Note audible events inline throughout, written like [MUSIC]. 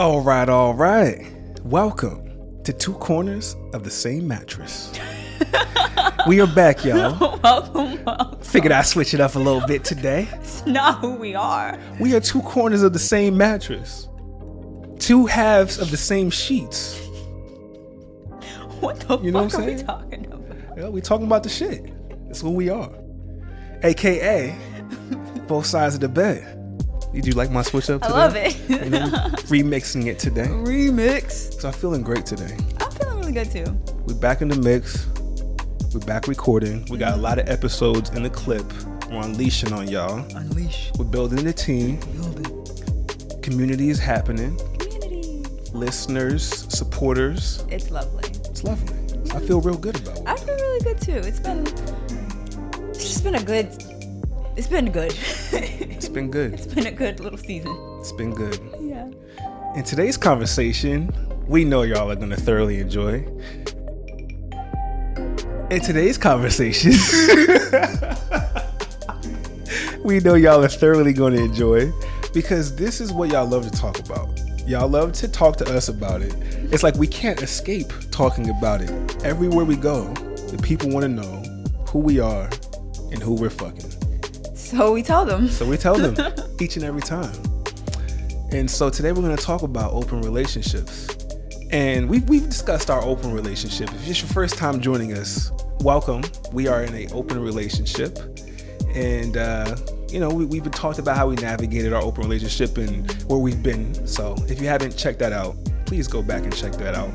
All right, all right. Welcome to Two Corners of the Same Mattress. [LAUGHS] we are back, y'all. [LAUGHS] welcome, welcome. Figured I'd switch it up a little bit today. It's not who we are. We are two corners of the same mattress, two halves of the same sheets. What the You know fuck what I'm are we saying? talking about? Yeah, we talking about the shit. That's who we are. AKA [LAUGHS] both sides of the bed. Did you like my switch up Today? I love it. You know, [LAUGHS] remixing it today. Remix. So I'm feeling great today. I'm feeling really good too. We're back in the mix. We're back recording. We got a mm-hmm. lot of episodes in the clip. We're unleashing on y'all. Unleash. We're building the team. Building. Community is happening. Community. Listeners, supporters. It's lovely. It's lovely. I feel real good about it. I feel really good too. It's been. It's just been a good. It's been good. It's been good. [LAUGHS] it's been a good little season. It's been good. Yeah. In today's conversation, we know y'all are going to thoroughly enjoy. In today's conversation, [LAUGHS] we know y'all are thoroughly going to enjoy because this is what y'all love to talk about. Y'all love to talk to us about it. It's like we can't escape talking about it. Everywhere we go, the people want to know who we are and who we're fucking. So we tell them. So we tell them [LAUGHS] each and every time. And so today we're going to talk about open relationships. And we've, we've discussed our open relationship. If it's your first time joining us, welcome. We are in an open relationship. And, uh, you know, we, we've been talked about how we navigated our open relationship and where we've been. So if you haven't checked that out, please go back and check that out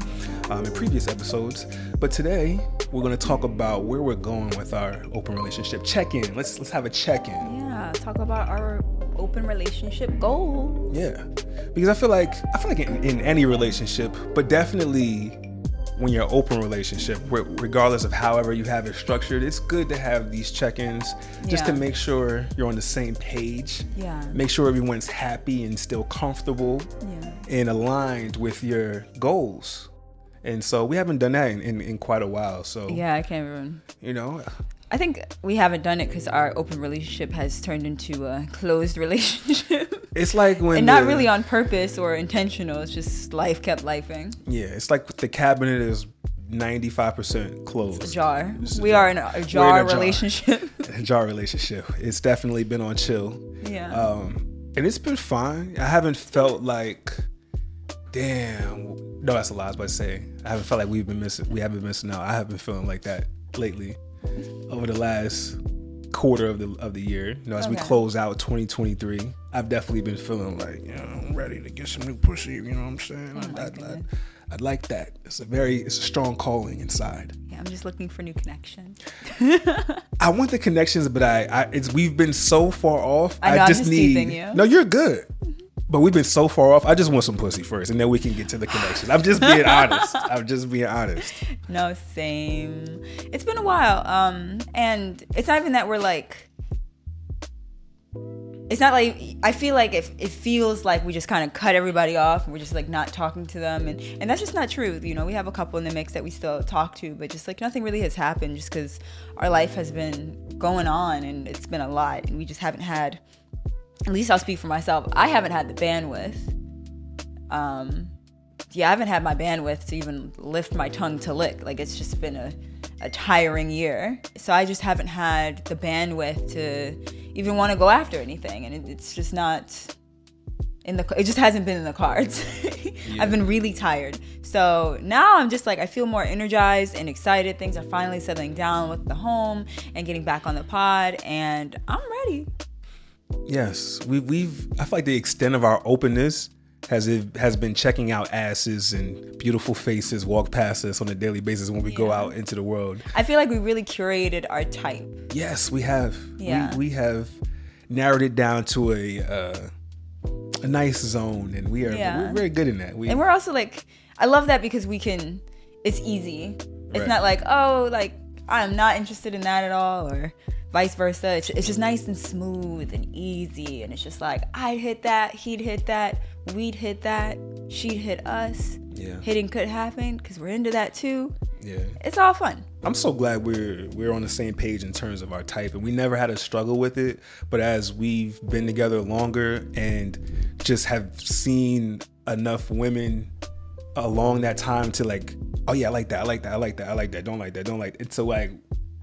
um, in previous episodes. But today we're going to talk about where we're going with our open relationship. Check in. Let's let's have a check in. Yeah. Talk about our open relationship goals. Yeah, because I feel like I feel like in, in any relationship, but definitely when you're open relationship, regardless of however you have it structured, it's good to have these check-ins just to make sure you're on the same page. Yeah. Make sure everyone's happy and still comfortable Yeah. and aligned with your goals. And so we haven't done that in, in, in quite a while. So Yeah. I can't even. you know, I think we haven't done it because our open relationship has turned into a closed [LAUGHS] relationship. it's like when and not the- really on purpose or intentional. It's just life kept lifing. yeah, it's like the cabinet is 95% closed. A jar. It's a We jar. are in a, a jar in a jar. relationship. [LAUGHS] jar relationship. It's definitely been on chill. yeah. Um, and it's been fine. I haven't felt like, damn. No, that's a lie. I was about to say. I haven't felt like we've been missing. We haven't been missing out. I have been feeling like that lately, over the last quarter of the of the year. You know, as we close out 2023, I've definitely been feeling like, you know, I'm ready to get some new pussy. You know what I'm saying? Oh I'd, I'd, I'd, I'd like that. It's a very, it's a strong calling inside. yeah. I'm just looking for new connection. [LAUGHS] I want the connections, but I, I it's we've been so far off. I know, I'm just need. you. No, you're good. But we've been so far off. I just want some pussy first, and then we can get to the connections. I'm just being honest. I'm just being honest. [LAUGHS] No, same. It's been a while. Um, and it's not even that we're like. It's not like I feel like if it feels like we just kind of cut everybody off and we're just like not talking to them and and that's just not true. You know, we have a couple in the mix that we still talk to, but just like nothing really has happened just because our life has been going on and it's been a lot and we just haven't had. At least I'll speak for myself. I haven't had the bandwidth. Um, yeah, I haven't had my bandwidth to even lift my tongue to lick. Like it's just been a, a tiring year. So I just haven't had the bandwidth to even want to go after anything, and it, it's just not in the. It just hasn't been in the cards. [LAUGHS] I've been really tired. So now I'm just like I feel more energized and excited. Things are finally settling down with the home and getting back on the pod, and I'm ready. Yes, we, we've. I feel like the extent of our openness has it has been checking out asses and beautiful faces walk past us on a daily basis when we go out into the world. I feel like we really curated our type. Yes, we have. Yeah. We, we have narrowed it down to a uh, a nice zone, and we are Yeah. we're very good in that. We And we're also like, I love that because we can, it's easy. It's Right. not like, oh, like, I'm not interested in that at all, or vice versa. It's, it's just nice and smooth and easy. And it's just like, I'd hit that, he'd hit that, we'd hit that, she'd hit us. Yeah. Hitting could happen because we're into that too. yeah. It's all fun. I'm so glad we're we're on the same page in terms of our type, and we never had a struggle with it. But as we've been together longer and just have seen enough women along that time to like, oh yeah, I like that, I like that, I like that, I like that, don't like that, don't like it. So like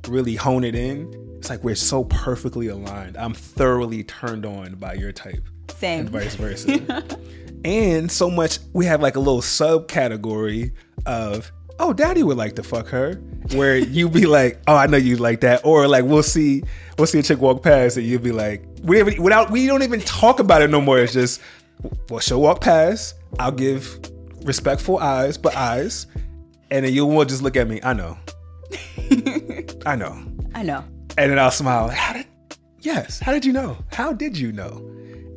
really hone it in, it's like we're so perfectly aligned. I'm thoroughly turned on by your type. Same. And vice versa. [LAUGHS] and so much we have like a little subcategory of oh daddy would like to fuck her where you'd be [LAUGHS] like oh i know you like that or like we'll see we'll see a chick walk past and you'll be like we without we don't even talk about it no more it's just well she'll walk past i'll give respectful eyes but eyes and then you will just look at me i know [LAUGHS] i know I know. and then I'll smile. Like, how did? Yes. How did you know? How did you know?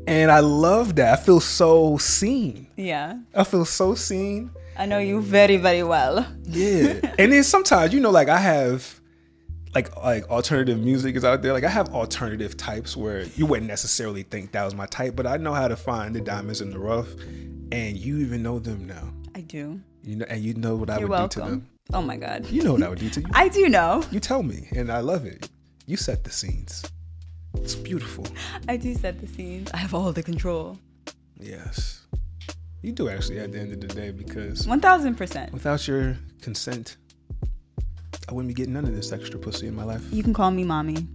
And I love that. I feel so seen. Yeah. I feel so seen. I know you very, very well. Yeah. [LAUGHS] and then sometimes, you know, like I have like like alternative music is out there. Like I have alternative types where you wouldn't necessarily think that was my type, but I know how to find the diamonds in the rough. And you even know them now. I do. You know, and you know what I You're would do to them. Oh my God. You know what I would do to you. [LAUGHS] I do know. you tell me, and I love it. You set the scenes. It's beautiful. I do set the scenes. I have all the control. Yes. You do actually at the end of the day because 1000%. without your consent, I wouldn't be getting none of this extra pussy in my life. You can call me mommy.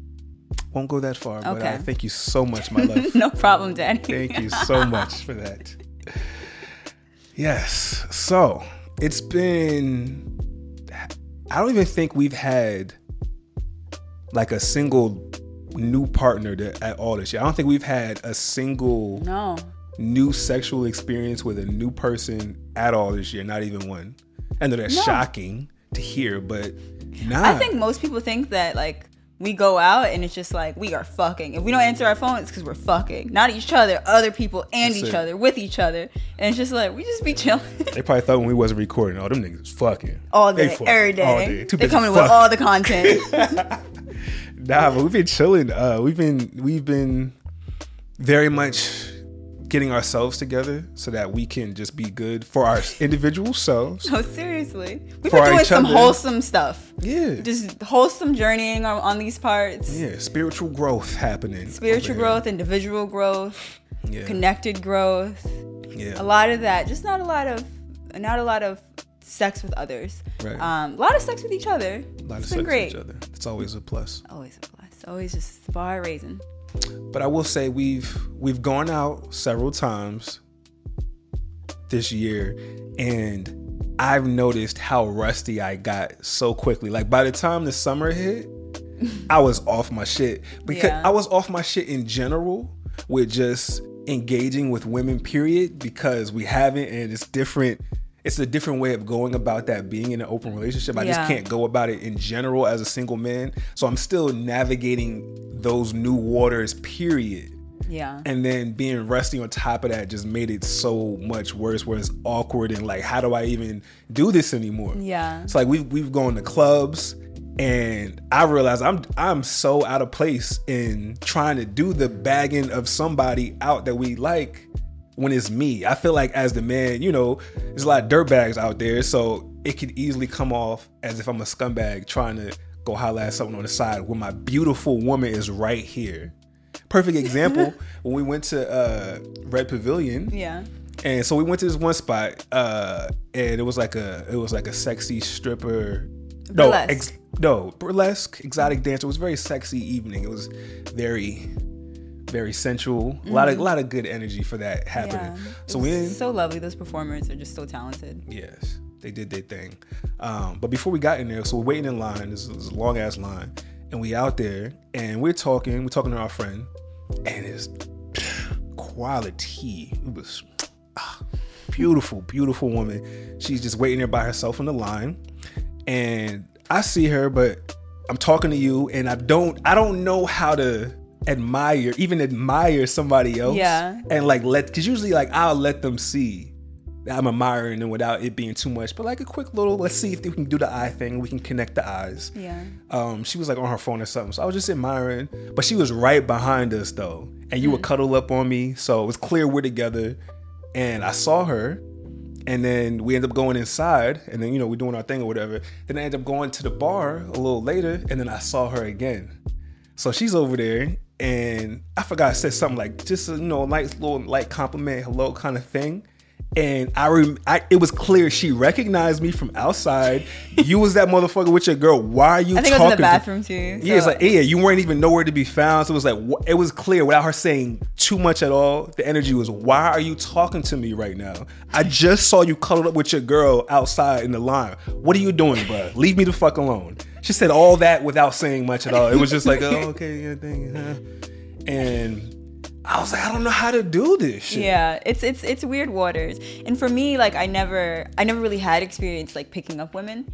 Won't go that far, but I Okay. thank you so much, my [LAUGHS] love. no problem, Daddy. thank you so much for that. Yes. So it's been, I don't even think we've had like a single new partner that, at all this year. I don't think we've had a single No. new sexual experience with a new person at all this year, not even one. I know that's No. shocking to hear, but nah. I think most people think that like we go out and it's just like we are fucking. If we don't answer our phone, it's because we're fucking. Not each other, other people, and That's each it. other, with each other. And it's just like we just be chilling [LAUGHS] they probably thought when we wasn't recording, oh, them niggas fucking all day, fucking every day. all day. Too They coming with all the content. [LAUGHS] Nah, but we've been chilling. Uh, we've been we've been very much getting ourselves together so that we can just be good for our individual selves. no, seriously, we've been doing some other. wholesome stuff. Yeah, Just wholesome journeying on, on these parts. yeah, spiritual growth happening. Spiritual growth, individual growth, Yeah, connected growth. yeah. a lot of that just not a lot of not a lot of sex with others Right. um a lot of sex with each other A lot of it's sex great with each other. It's always a plus. always a plus always just bar raising But I will say we've we've gone out several times this year and I've noticed how rusty I got so quickly. Like by the time the summer hit, [LAUGHS] I was off my shit. Because Yeah. I was off my shit in general with just engaging with women, period, because we haven't and it's different. It's a different way of going about that being in an open relationship. I just can't go about it in general as a single man. So I'm still navigating those new waters, period. yeah And then being rusty on top of that just made it so much worse where it's awkward and like, how do I even do this anymore? yeah It's like we've we've gone to clubs and I realize I'm I'm so out of place in trying to do the bagging of somebody out that we like when it's me. I feel like as the man, you know, there's a lot of dirtbags out there, so it could easily come off as if I'm a scumbag trying to go holler at someone on the side when my beautiful woman is right here. Perfect example [LAUGHS] when we went to uh, Red Pavilion. yeah And so we went to this one spot, uh, and it was like a it was like a sexy stripper. No, Burlesque. ex, no burlesque exotic dancer. It was a very sexy evening. It was very, very sensual. A lot of a lot of good energy for that happening. Mm-hmm. yeah So we so lovely those performers are just so talented yes, they did their thing. Um, but before we got in there, so we're waiting in line. This is a long ass line, and we out there, and we're talking. We're talking to our friend, and it's quality. It was ah, beautiful, beautiful woman. She's just waiting there by herself in the line, and I see her, but I'm talking to you, and I don't, I don't know how to admire, even admire somebody else. Yeah. and like let, because usually like I'll let them see that I'm admiring them without it being too much, but like a quick little, let's see if we can do the eye thing. We can connect the eyes yeah um, she was like on her phone or something. So I was just admiring, but she was right behind us though, and you would cuddle up on me, so it was clear we're together. And I saw her, and then we ended up going inside, and then you know we're doing our thing or whatever. Then I end up going to the bar a little later, and then I saw her again. So she's over there, and I forgot I said something like just a, you know nice little light compliment, hello kind of thing. And I, rem- I, it was clear she recognized me from outside. You was that motherfucker with your girl. Why are you? I think talking I was in the to- bathroom too. yeah, it's like yeah, you weren't even nowhere to be found. So it was like wh- it was clear without her saying too much at all. The energy was, "Why are you talking to me right now? I just saw you cuddled up with your girl outside in the line. What are you doing, bro? Leave me the fuck alone." She said all that without saying much at all. It was just like, "Oh, okay, yeah, thank you." huh." And I was like, I don't know how to do this shit. yeah it's it's it's weird waters and for me like i never i never really had experience like picking up women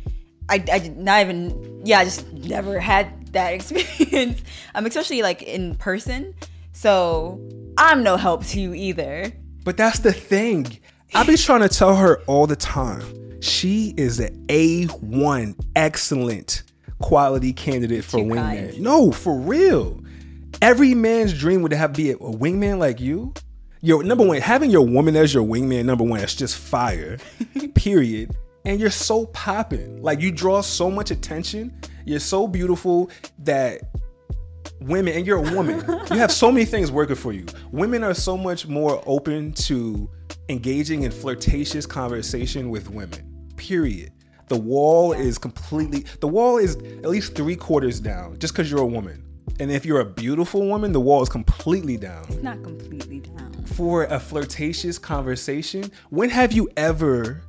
i i did not even yeah i just never had that [LAUGHS] experience um especially like in person so i'm no help to you either But that's the thing. I be trying to tell her all the time. She is an A1 excellent quality candidate for Too wingman. No, for real. Every man's dream would have be a, wingman like you. Your number one, having your woman as your wingman, number one, that's just fire. [LAUGHS] period. And you're so popping. Like you draw so much attention. You're so beautiful that women and you're a woman [LAUGHS] you have so many things working for you women are so much more open to engaging in flirtatious conversation with women period the wall is completely the wall is at least three quarters down just because you're a woman and if you're a beautiful woman the wall is completely down it's not completely down for a flirtatious conversation when have you ever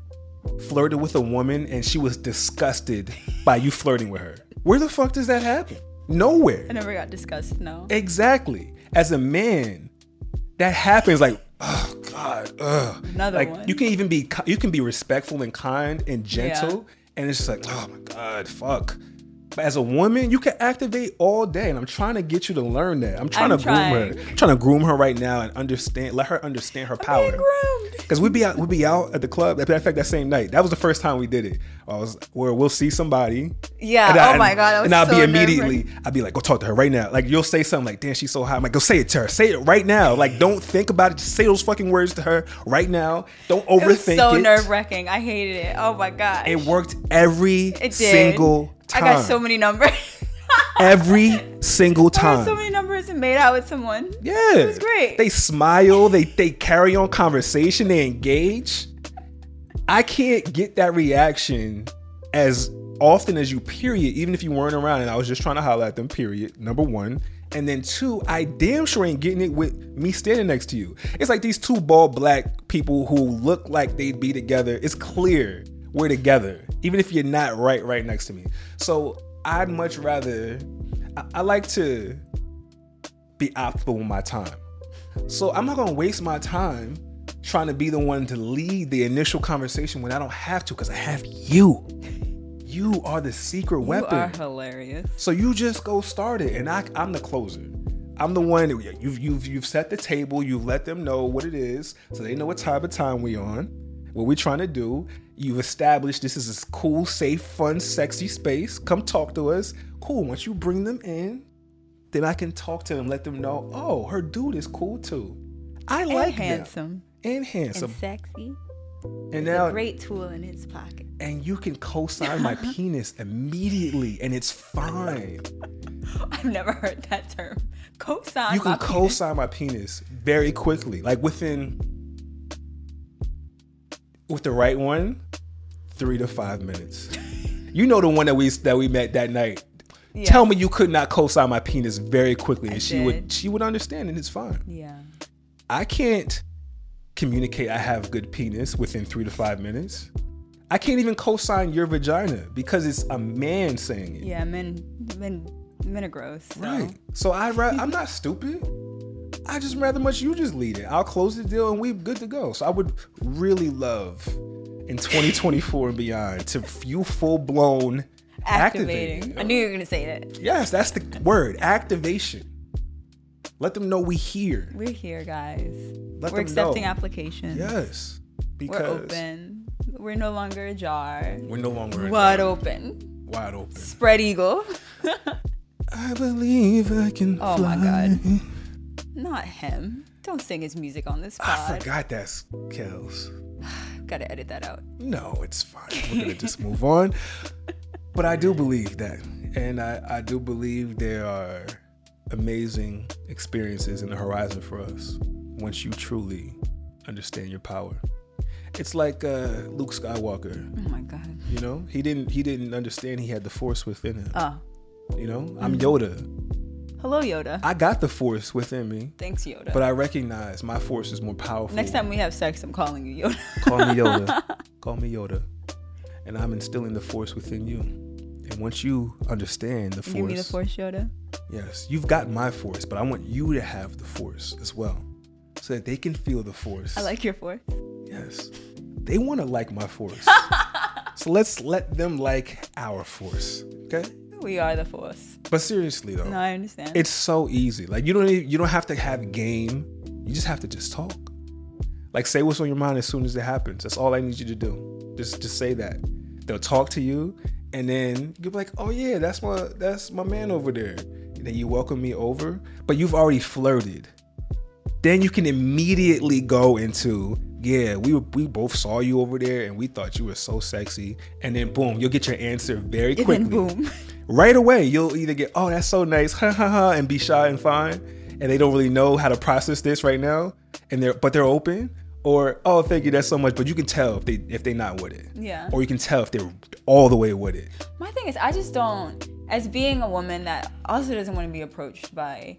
flirted with a woman and she was disgusted by you flirting with her where the fuck does that happen nowhere i never got disgusted, no Exactly. As a man, that happens like, oh God, ugh. Another like one. you can even be you can be respectful and kind and gentle, and it's just like, oh my God, fuck. But as a woman, you can activate all day, and I'm trying to get you to learn that. I'm trying I'm to groom her. I'm trying to groom her right now and understand, let her understand her power. Being groomed. Cause we'd be out, we'd be out at the club. Matter of fact, that same night, that was the first time we did it. I was where we'll see somebody. Yeah, I- oh my God, and I'll so be immediately. I'll be like, go talk to her right now. Like you'll say something like, "Damn, she's so hot." I'm like, go say it to her. Say it right now. Like don't think about it. Just say those fucking words to her right now. Don't overthink. it was so nerve wracking i hated it oh my god It worked every It did. [LAUGHS] single i got so many numbers every single time. so many numbers and made out with someone. Yeah. It was great. They smile, they they carry on conversation, they engage. I can't get that reaction as often as you, period, even if you weren't around and I was just trying to holler at them, period. Number one. And then two, I damn sure ain't getting it with me standing next to you. It's like these two bald black people who look like they'd be together. It's clear we're together, even if you're not right right next to me. So I'd much rather I, I like to be optimal with my time. So I'm not gonna waste my time trying to be the one to lead the initial conversation when I don't have to, because I have you. You are the secret weapon. You are hilarious. So you just go start it, and I, I'm the closer. I'm the one. that- You've you've you've set the table. You've let them know what it is, so they know what type of time we on, what we're trying to do. You've established this is a cool, safe, fun, sexy space. Come talk to us. Cool. Once you bring them in, then I can talk to them, let them know. Oh, her dude is cool too. I And like them. handsome. and handsome. And sexy. And now a great tool in his pocket. and you can co-sign my [LAUGHS] penis immediately, and it's fine. [LAUGHS] I've never heard that term. Co-sign. you can co-sign my penis very quickly like within with the right one three to five minutes you know the one that we that we met that night Yeah. tell me you could not co-sign my penis very quickly and I she would she would understand and it's fine Yeah. i can't communicate i have good penis within three to five minutes i can't even co-sign your vagina because it's a man saying it Yeah. Men. Men. Men are gross. So. Right. So I I'm not stupid. I just rather much you just lead it. I'll close the deal and we good to go. So I would really love in 2024 and beyond to you full blown Activating. activating. I knew you were gonna say that. Yes, that's the word. Activation. Let them know we here. We're here, guys. Let We're accepting know. applications. Yes. Because We're open. We're no longer ajar. We're no longer Wide open. wide open. Spread eagle. [LAUGHS] I believe I can Oh fly. my God. Not him. Don't sing his music on this pod. I forgot that's Kels. [SIGHS] Gotta edit that out. No, it's fine. We're gonna just move on. But I do believe that, and I, I do believe there are amazing experiences in the horizon for us once you truly understand your power. It's like uh, Luke Skywalker. Oh my god. You know, he didn't he didn't understand he had the Force within him. Oh, You know, I'm Yoda. Hello Yoda. I got the Force within me, Thanks Yoda. but I recognize my Force is more powerful. Next time we have sex, I'm calling you Yoda. [LAUGHS] Call me Yoda. [LAUGHS] Call me Yoda. And I'm instilling the force within you. And once you understand the force, Give me the force, Yoda. yes, you've got my force, but I want you to have the force as well. So that they can feel the force. I like your force. Yes. They want to like my force. [LAUGHS] so let's let them like our force. Okay? We are the force. But seriously though, No, I understand. it's so easy. Like you don't even, you don't have to have game. You just have to just talk. Like say what's on your mind as soon as it happens. That's all I need you to do. Just just say that. They'll talk to you, and then you'll be like, "Oh yeah, that's my that's my man over there." And then you welcome me over, but you've already flirted. Then you can immediately go into, "Yeah, we were, we both saw you over there, and we thought you were so sexy." And then boom, you'll get your answer very and quickly then boom. Right away you'll either get oh that's so nice ha ha ha and be shy and fine and they don't really know how to process this right now and they're but they're open or oh thank you that's so much but you can tell if they if they're not with it Yeah. or you can tell if they're all the way with it My thing is, I just don't. As being a woman that also doesn't want to be approached by,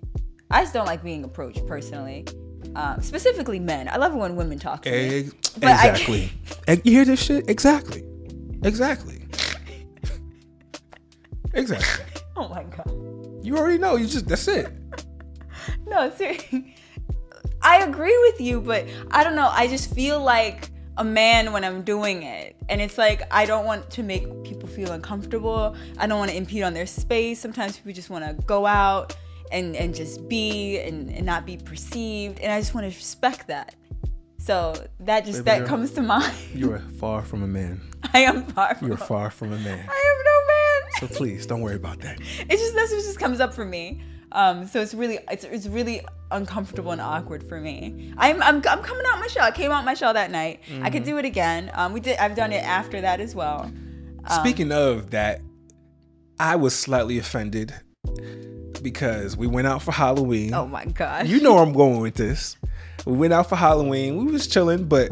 I just don't like being approached personally. Um, specifically, men. I love it when women talk to me. Ex- But I- exactly you hear this shit exactly exactly exactly [LAUGHS] Oh my god. you already know you just that's it [LAUGHS] No, seriously. I agree with you, but I don't know. I just feel like a man when I'm doing it. And it's like I don't want to make people feel uncomfortable. I don't want to impede on their space. Sometimes people just want to go out and, and just be and, and not be perceived. And I just want to respect that. So that just Baby that comes to [LAUGHS] mind. you are far from a man I am far from you're far from a man I am no man. So please don't worry about that [LAUGHS] it's just that's what just comes up for me. Um, so it's really it's, it's really uncomfortable and awkward for me. I'm, I'm I'm coming out my shell. I came out my shell that night. I Mm-hmm. could do it again. Um, we did. I've done it after that as well. Speaking of that, I was slightly offended because we went out for Halloween. Oh my god! You know where I'm [LAUGHS] going with this. We went out for Halloween. We was chilling, but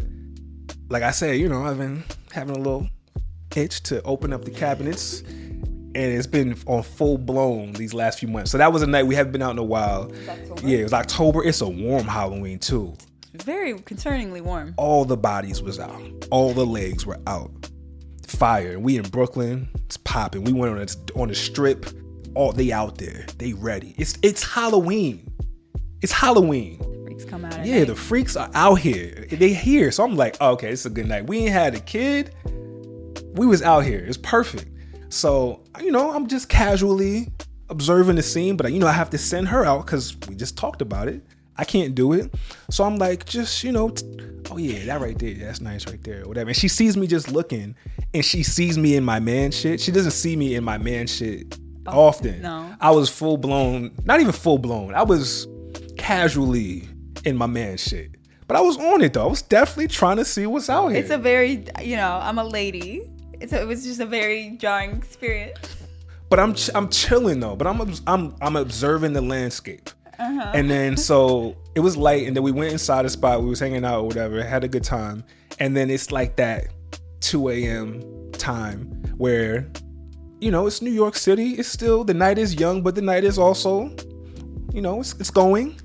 like I said, you know, I've been having a little itch to open up the cabinets. And it's been on full blown these last few months. So that was a night we haven't been out in a while. Yeah, it was October. It's a warm Halloween too. very concerningly warm. All the bodies was out. All the legs were out. Fire. And we in Brooklyn. It's popping. We went on a, on the strip. All they out there. They ready. It's it's Halloween. It's Halloween. Freaks come out. Yeah, night. the freaks are out here. They here. So I'm like, oh, okay, it's a good night. We ain't had a kid. We was out here. It's perfect. So, you know, I'm just casually observing the scene, but you know, I have to send her out because we just talked about it. I can't do it. So I'm like, just, you know, t- oh yeah, that right there. That's nice right there. Whatever. And she sees me just looking and she sees me in my man shit. She doesn't see me in my man shit oh, often. no. I was full blown, not even full blown. I was casually in my man shit. But I was on it though. I was definitely trying to see what's out here. It's a very you know I'm a lady. A, it was just a very jarring experience. but I'm ch- I'm chilling though. But I'm I'm I'm observing the landscape. Uh-huh. And then so it was late, and then we went inside a spot. We was hanging out or whatever, had a good time. And then it's like that 2 a.m. time where, you know, it's New York City. It's still the night is young, but the night is also, you know, it's, it's going.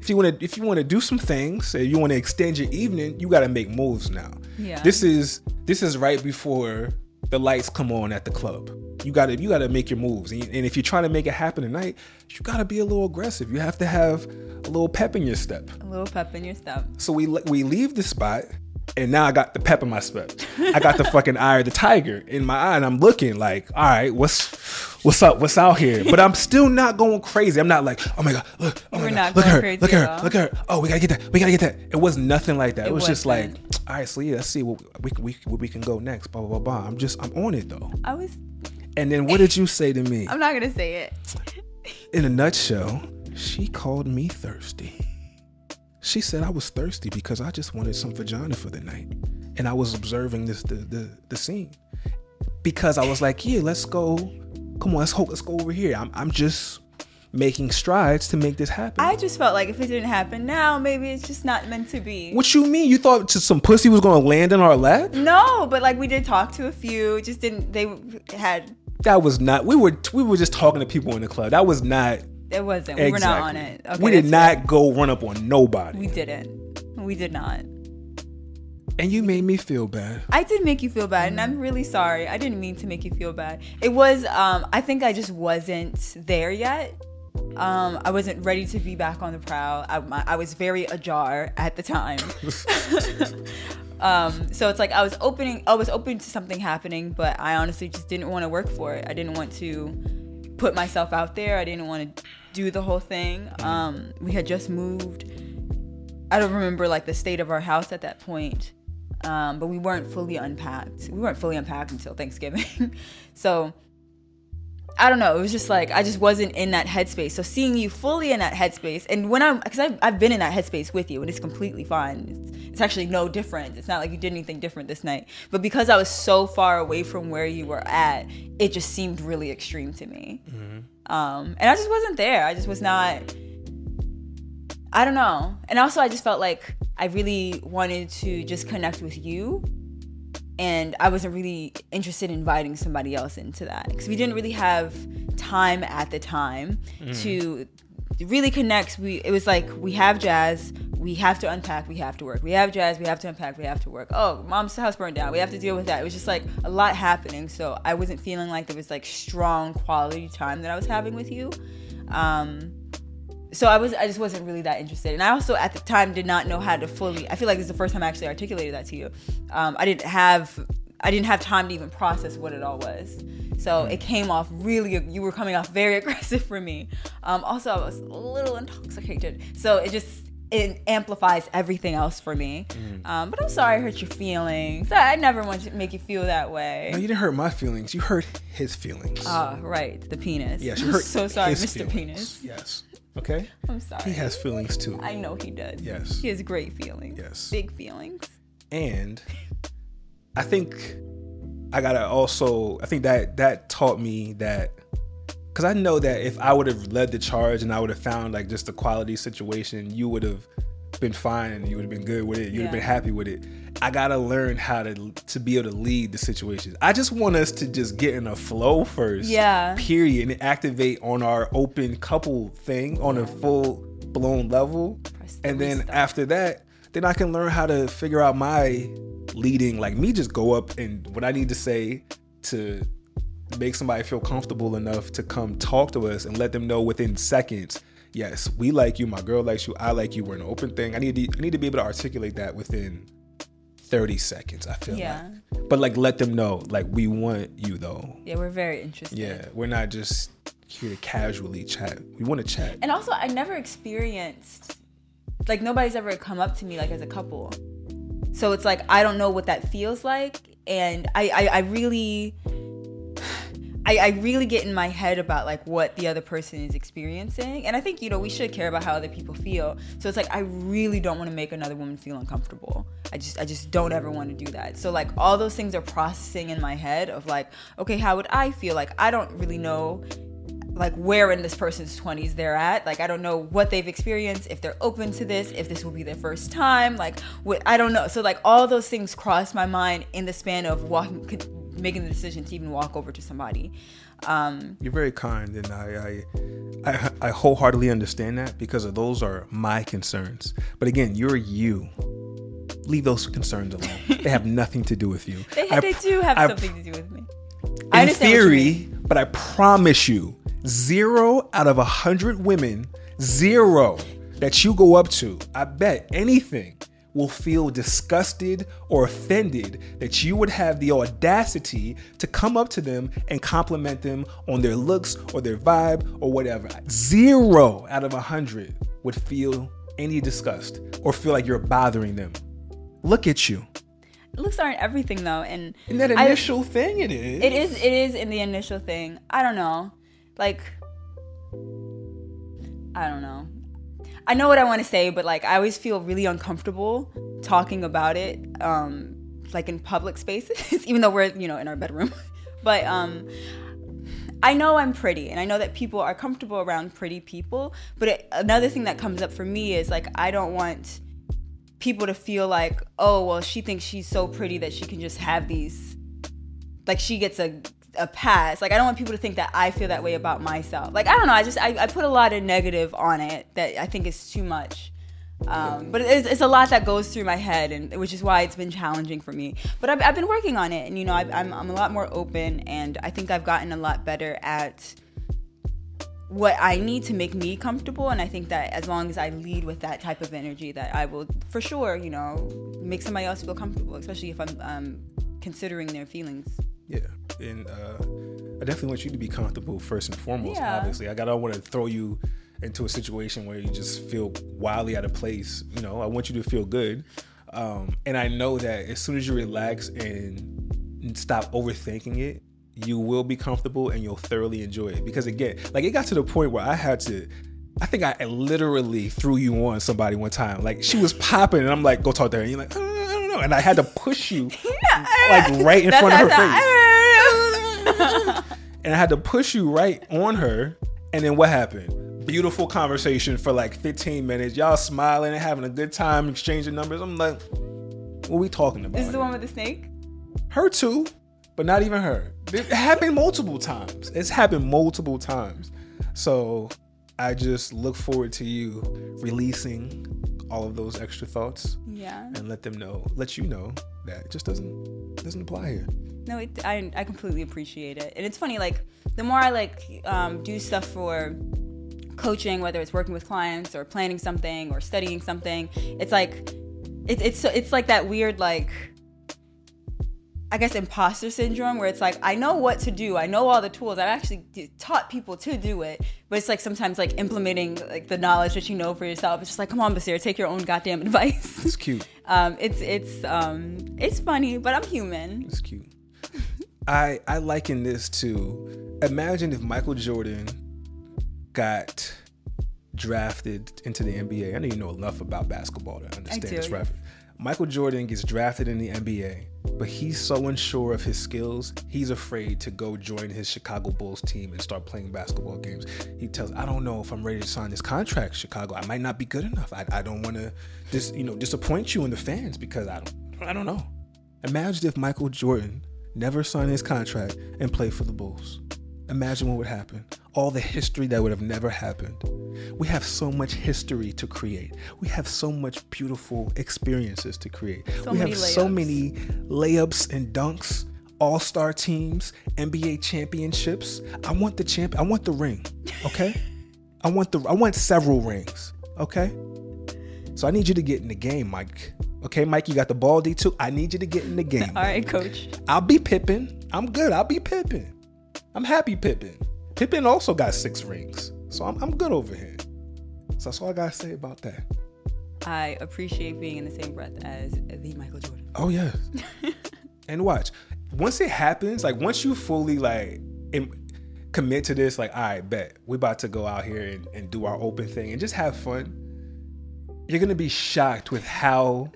If you want to, if you want to do some things, if you want to extend your evening, you got to make moves now. Yeah. This is this is right before the lights come on at the club. You gotta you gotta make your moves, and, and if you're trying to make it happen tonight, you gotta be a little aggressive. You have to have a little pep in your step. A little pep in your step. So we we leave the spot, and now I got the pep in my step. I got the [LAUGHS] fucking eye of the tiger in my eye, and I'm looking like, all right, what's what's up? What's out here? But I'm still not going crazy. I'm not like, oh my god, look, oh my god, look at her, look at her, look at her. Oh, we gotta get that. We gotta get that. It was nothing like that. It, It was just like, all right, so yeah, let's see what we can we where we can go next. Blah blah blah blah. I'm just I'm on it though. I was. And then what did you say to me? [LAUGHS] I'm not gonna say it. In a nutshell, she called me thirsty. She said I was thirsty because I just wanted some vagina for the night. And I was observing this the the, the scene. Because I was like, yeah, let's go. Come on, let's hope let's go over here. I'm I'm just making strides to make this happen. I just felt like if it didn't happen now, maybe it's just not meant to be. what you mean? You thought some pussy was gonna land in our lap? No, but like we did talk to a few. Just didn't. They had. That was not. We were we were just talking to people in the club. That was not. It wasn't. We were not on it. Okay, we did that's not go run up on nobody. We didn't. We did not. and you made me feel bad. I did make you feel bad, and I'm really sorry. I didn't mean to make you feel bad. It was. Um, I think I just wasn't there yet. Um, I wasn't ready to be back on the prowl. I, my, I was very ajar at the time. [LAUGHS] um, so it's like I was opening. I was open to something happening, but I honestly just didn't want to work for it. I didn't want to put myself out there. I didn't want to do the whole thing. Um, we had just moved. I don't remember like the state of our house at that point, um, but we weren't fully unpacked. We weren't fully unpacked until Thanksgiving. [LAUGHS] so I don't know. It was just like I just wasn't in that headspace. So seeing you fully in that headspace, and when I'm, because I've, I've been in that headspace with you, and it's completely fine. It's, it's actually no different. It's not like you did anything different this night. But because I was so far away from where you were at, it just seemed really extreme to me. Um, and I just wasn't there. I just was not. I don't know. And also, I just felt like I really wanted to just connect with you. And I wasn't really interested in inviting somebody else into that because we didn't really have time at the time to really connect. We it was like we have jazz, we have to unpack, we have to work. We have jazz, we have to unpack, we have to work. Oh, mom's house burned down, we have to deal with that. It was just like a lot happening, so I wasn't feeling like there was like strong quality time that I was having with you. Um, so I was I just wasn't really that interested, and I also at the time did not know how to fully. I feel like this is the first time I actually articulated that to you. Um, I didn't have I didn't have time to even process what it all was. So it came off really. You were coming off very [LAUGHS] aggressive for me. Um, also, I was a little intoxicated, so it just it amplifies everything else for me. Um, but I'm sorry I hurt your feelings. I I never want to make you feel that way. No, you didn't hurt my feelings. You hurt his feelings. Ah, right, the penis. yes, you [LAUGHS] hurt. so sorry, Mr. feelings. Penis. Yes. Okay. I'm sorry. He has feelings too. I know he does. Yes. He has great feelings. Yes. Big feelings. and I think I gotta also I think that that taught me that because I know that if I would have led the charge and I would have found like just a quality situation, you would have been fine and you would have been good with it. You'd have been happy with it. I gotta learn how to to be able to lead the situations. I just want us to just get in a flow first. Yeah. Period. And activate on our open couple thing on a full blown level. The And then restart. after that, then I can learn how to figure out my leading. Like me, just go up and what I need to say to make somebody feel comfortable enough to come talk to us and let them know within seconds. Yes, we like you. My girl likes you. I like you. We're an open thing. I need to, I need to be able to articulate that within 30 seconds. I feel Yeah. like, but like let them know like we want you though. Yeah, we're very interested. Yeah, we're not just here to casually chat. We want to chat. And also, I never experienced, like, nobody's ever come up to me, like, as a couple. So it's like, I don't know what that feels like. And I, I, I really, I, I really get in my head about, like, what the other person is experiencing. And I think, you know, we should care about how other people feel. So it's like, I really don't want to make another woman feel uncomfortable. I just, I just don't ever want to do that. So, like, all those things are processing in my head of, like, okay, how would I feel? Like, I don't really know like where in this person's 20s they're at like i don't know what they've experienced if they're open to this if this will be their first time like what i don't know so like all those things crossed my mind in the span of walking making the decision to even walk over to somebody um You're very kind, and I, I, I, I wholeheartedly understand that because of those are my concerns. But again, you're you. Leave those concerns alone. [LAUGHS] they have nothing to do with you. they, I they do have I- something to do with me In theory, but I promise you, zero out of a hundred women, zero that you go up to, I bet anything will feel disgusted or offended that you would have the audacity to come up to them and compliment them on their looks or their vibe or whatever. Zero out of a hundred would feel any disgust or feel like you're bothering them. Look at you. looks aren't everything though and In that I- initial thing, it is. It is. It is in the initial thing. I don't know. Like, I don't know. I know what I want to say, but like, I always feel really uncomfortable talking about it, um, like in public spaces, [LAUGHS] even though we're you know in our bedroom. [LAUGHS] but um, I know I'm pretty and I know that people are comfortable around pretty people, but it, another thing that comes up for me is like I don't want people to feel like, "Oh, well, she thinks she's so pretty that she can just have these like she gets a a pass. Like I don't want people to think that I feel that way about myself. Like I don't know. I just I, I put a lot of negative on it that I think is too much. Um, but it's, it's, a lot that goes through my head, and which is why it's been challenging for me. But I've, I've been working on it, and you know, i am I'm, I'm a lot more open, and I think I've gotten a lot better at what I need to make me comfortable. And I think that as long as I lead with that type of energy, that I will for sure, you know, make somebody else feel comfortable, especially if I'm um, considering their feelings. Yeah, and uh, I definitely want you to be comfortable first and foremost. Yeah. Obviously, I don't want to throw you into a situation where you just feel wildly out of place. You know, I want you to feel good, um, and I know that as soon as you relax and stop overthinking it, you will be comfortable and you'll thoroughly enjoy it. Because again, like it got to the point where I had to. I think I literally threw you on somebody one time. Like she was popping, and I'm like, "Go talk to her." And you're like, "I don't know," and I had to push you [LAUGHS] like right in front of her face. [LAUGHS] and I had to push you right on her. And then what happened? Beautiful conversation for like 15 minutes. Y'all smiling and having a good time, exchanging numbers. I'm like, what we talking about? This is the one with the snake? Her too, but not even her. It happened multiple times. It's happened multiple times. So I just look forward to you releasing all of those extra thoughts. Yeah. And let them know, let you know that it just doesn't doesn't apply here. No, it, I I completely appreciate it, and it's funny. Like the more I like um, do stuff for coaching, whether it's working with clients or planning something or studying something, it's like it, it's it's like that weird like I guess imposter syndrome where it's like I know what to do, I know all the tools. I've actually taught people to do it, but it's like sometimes like implementing like the knowledge that you know for yourself. It's just like, come on, Basirah, take your own goddamn [LAUGHS] advice. It's cute. um, it's it's um, it's funny, but I'm human. It's cute. I I liken this to imagine if Michael Jordan got drafted into the NBA. I know you know enough about basketball to understand this reference. Michael Jordan gets drafted in the NBA but he's so unsure of his skills, he's afraid to go join his Chicago Bulls team and start playing basketball games. He tells, I don't know if I'm ready to sign this contract, Chicago. I might not be good enough. I, I don't want to dis, you know, disappoint you and the fans because I don't, I don't know. Imagine if Michael Jordan never signed his contract and played for the Bulls. Imagine what would happen. All the history that would have never happened. We have so much history to create. We have so much beautiful experiences to create. So we have layups. so many layups and dunks, all-star teams, NBA championships. I want the champ I want the ring. Okay? [LAUGHS] I want the I want several rings. Okay? So I need you to get in the game, Mike. Okay, Mike, you got the ball D too. I need you to get in the game. All right, coach. I'll be Pippen. I'm good. I'll be Pippen. I'm happy Pippen. Pippen also got six rings. So I'm, I'm good over here. So that's all I gotta say about that. I appreciate being in the same breath as the Michael Jordan. Oh yeah. [LAUGHS] and watch. Once it happens, like once you fully like in, commit to this, like, all right, bet we about to go out here and, and do our open thing and just have fun. You're gonna be shocked with how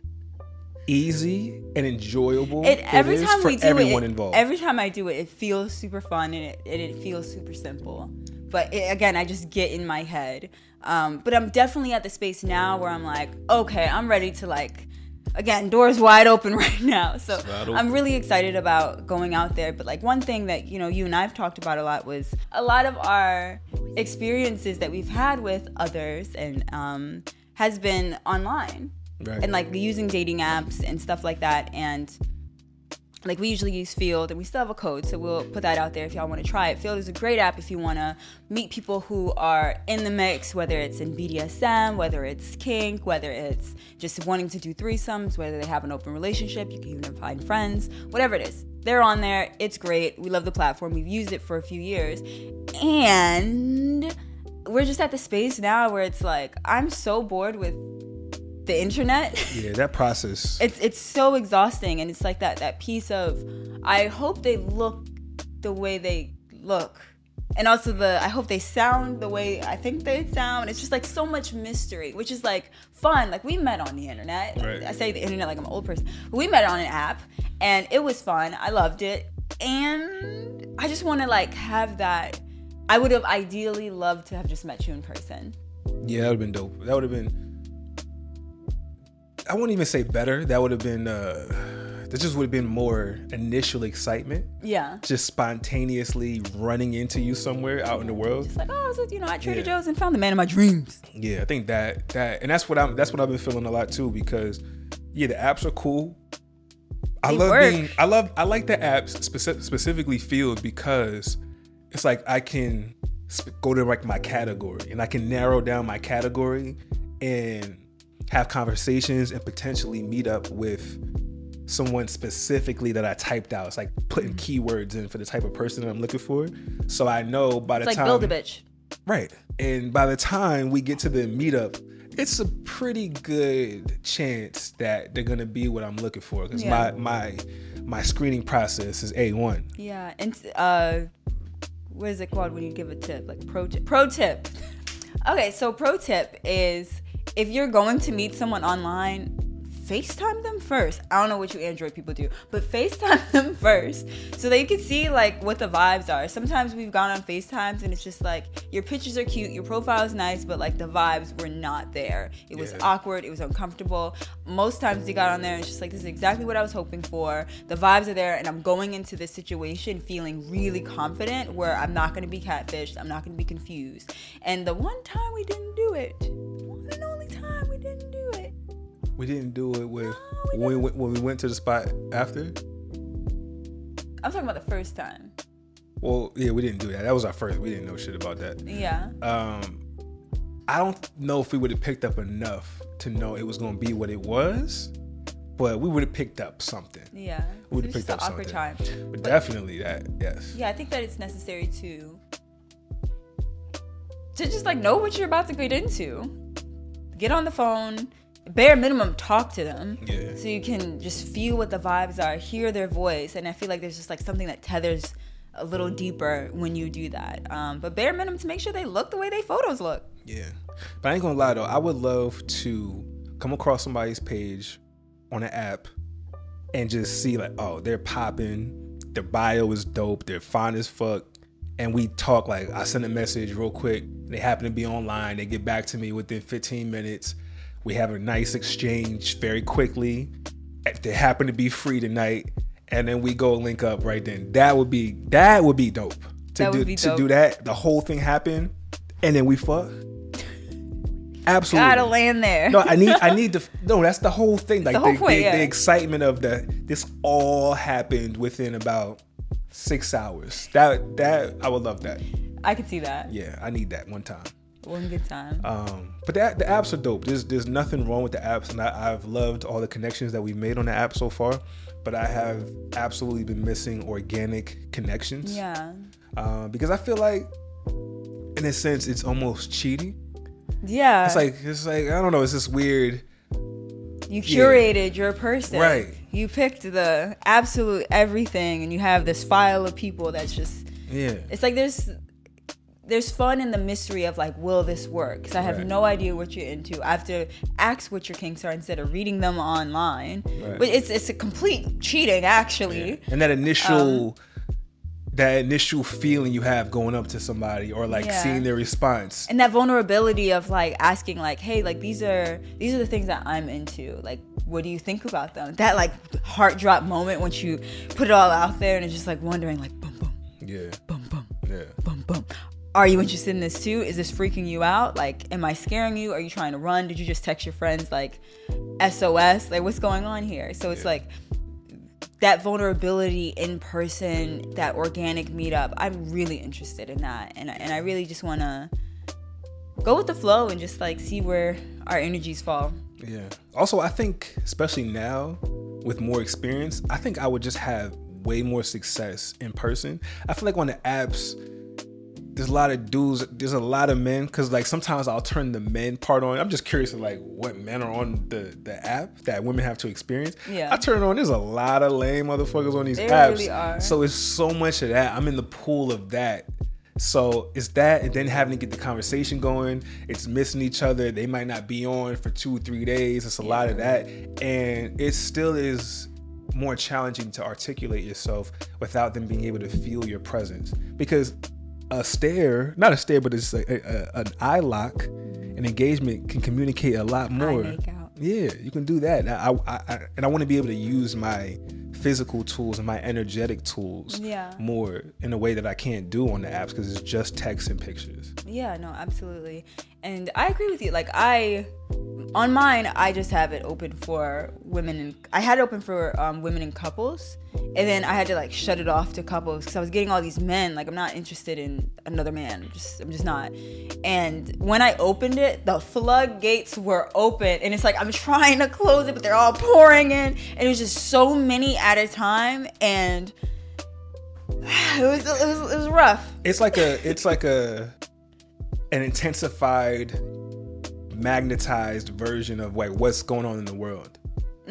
easy and enjoyable it, every it time we do everyone it, involved. Every time I do it, it feels super fun and it, and it feels super simple. But it, again, I just get in my head. Um, but I'm definitely at the space now where I'm like, okay, I'm ready to like, again, doors wide open [LAUGHS] right now. So I'm really excited about going out there. But like one thing that you know you and I've talked about a lot was a lot of our experiences that we've had with others and um, has been online right. and like using dating apps and stuff like that. And like we usually use Feeld, and we still have a code, so we'll put that out there if y'all want to try it. Feeld is a great app if you want to meet people who are in the mix, whether it's in BDSM, whether it's kink, whether it's just wanting to do threesomes, whether they have an open relationship, you can even find friends, whatever it is. They're on there. It's great. We love the platform. We've used it for a few years. And we're just at the space now where it's like, I'm so bored with the internet. Yeah, that process. [LAUGHS] it's it's so exhausting and it's like that that piece of I hope they look the way they look. And also the I hope they sound the way I think they sound. It's just like so much mystery, which is like fun. Like we met on the internet. Right. I say the internet like I'm an old person. We met on an app and it was fun. I loved it. and I just want to like have that. I would have ideally loved to have just met you in person. Yeah, that would have been dope. That would have been. I wouldn't even say better. That would have been. uh That just would have been more initial excitement. Yeah. Just spontaneously running into you somewhere out in the world. Just like, oh, I was, at, you know, at Trader Yeah. Joe's and found the man of my dreams. Yeah, I think that that and that's what I'm. That's what I've been feeling a lot too. Because yeah, the apps are cool. I They love work. being. I love. I like the apps speci- specifically Feeld because it's like I can go to like my category and I can narrow down my category and have conversations and potentially meet up with someone specifically that I typed out. It's like putting keywords in for the type of person that I'm looking for. So I know by the It's like time build a bitch. Right. And by the time we get to the meetup, it's a pretty good chance that they're gonna be what I'm looking for. Because Yeah. my my my screening process is A one. Yeah, and uh, what is it called when you give a tip? Like pro tip. Pro tip. [LAUGHS] Okay, so pro tip is if you're going to meet someone online, FaceTime them first. I don't know what you Android people do, but FaceTime [LAUGHS] them first so that you can see like what the vibes are. Sometimes we've gone on FaceTimes and it's just like your pictures are cute, your profile is nice, but like the vibes were not there. It was Yeah. awkward, it was uncomfortable. Most times you got on there and it's just like this is exactly what I was hoping for. The vibes are there and I'm going into this situation feeling really confident where I'm not going to be catfished, I'm not going to be confused. And the one time we didn't do it, We didn't do it with No, we when we went, when we went to the spot after. I'm talking about the first time. Well, yeah, we didn't do that. That was our first. We didn't know shit about that. Yeah. Um, I don't know if we would have picked up enough to know it was gonna be what it was, but we would have picked up something. Yeah. We would've picked just up something. time. But definitely that, yes. Yeah, I think that it's necessary to to just like know what you're about to get into. Get on the phone, bare minimum talk to them. Yeah. So you can just feel what the vibes are, hear their voice, and I feel like there's just like something that tethers a little deeper when you do that. Um, but bare minimum to make sure they look the way they photos look. Yeah. But I ain't gonna lie though, I would love to come across somebody's page on an app and just see like, oh, they're popping, their bio is dope, they're fine as fuck. And we talk like I send a message real quick. They happen to be online. They get back to me within 15 minutes. We have a nice exchange very quickly. If they happen to be free tonight, and then we go link up right then. That would be that would be dope. To That do to dope. do that, the whole thing happen, and then we fuck. Absolutely. Gotta land there. No, I need I [LAUGHS] need to no, that's the whole thing. Like the whole the, point, the, yeah. the excitement of the this all happened within about six hours. That that I would love that. I could see that. Yeah, I need that one time. One good time. Um, but that the apps are dope. There's there's nothing wrong with the apps, and I, I've loved all the connections that we've made on the app so far. But I have absolutely been missing organic connections. yeah. Um, because I feel like, in a sense, it's almost cheating. Yeah. It's like it's like I don't know. It's this weird. You curated your person. Right. You picked the absolute everything and you have this file of people that's just Yeah. it's like there's there's fun in the mystery of like will this work? Because i have Right. no idea what you're into. I have to ask what your kinks are instead of reading them online. Right. but it's it's a complete cheating actually. And that Um, initial that initial feeling you have going up to somebody or like Yeah. seeing their response. And that vulnerability of like asking like hey like these are these are the things that i'm into. Like what do you think about them? That like heart drop moment once you put it all out there and it's just like wondering like boom boom. Yeah. Boom boom. Yeah. Boom boom are you interested in this too? Is this freaking you out? Like am i scaring you? Are you trying to run? Did you just text your friends like sos like what's going on here? So it's Yeah. like that vulnerability in person that organic meetup i'm really interested in that. And, and i really just want to go with the flow and just like see where our energies fall. Yeah. Also i think especially now with more experience i think i would just have way more success in person. I feel like on the apps there's a lot of dudes there's a lot of men because like sometimes i'll turn the men part on. I'm just curious of like what men are on the the app that women have to experience. Yeah. i turn it on there's a lot of lame motherfuckers on these There apps. really are. so it's so much of that. I'm in the pool of that. So it's that and then having to get the conversation going. It's missing each other. They might not be on for two three days. It's a lot of that. And it still is more challenging to articulate yourself without them being able to feel your presence. Because a stare not a stare but it's a, a, an eye lock an engagement can communicate a lot more yeah you can do that I, I, I and i want to be able to use my physical tools and my energetic tools Yeah. more in a way that i can't do on the apps because it's just text and pictures Yeah, no, absolutely. And I agree with you. Like I on mine, I just have it open for women and I had it open for um, women and couples. And then I had to like shut it off to couples because I was getting all these men. Like I'm not interested in another man. I'm just I'm just not. And when I opened it, the floodgates were open, and it's like I'm trying to close it, but they're all pouring in, and it was just so many at a time, and [SIGHS] it was it was it was rough. it's like a it's like a an intensified magnetized version of like what's going on in the world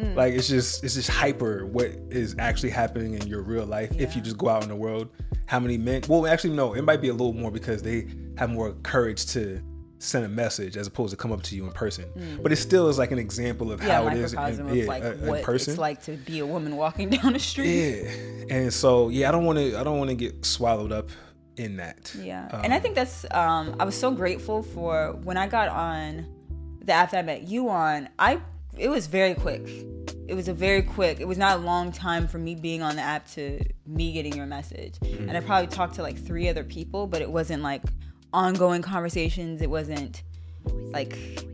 Mm. like it's just it's just hyper what is actually happening in your real life if you just go out in the world how many men well actually no it might be a little more because they have more courage to send a message as opposed to come up to you in person but it still is like an example of Mm. yeah, how it is in, yeah, like uh, in what person it's like to be a woman walking [LAUGHS] down the street. yeah and so yeah i don't want to i don't want to get swallowed up in that Yeah, Um, and I think that's um, I was so grateful for when I got on the app that I met you on. I it was very quick. It was a very quick. It was not a long time for me being on the app to me getting your message. Mm-hmm. And I probably talked to like three other people, but it wasn't like ongoing conversations. It wasn't like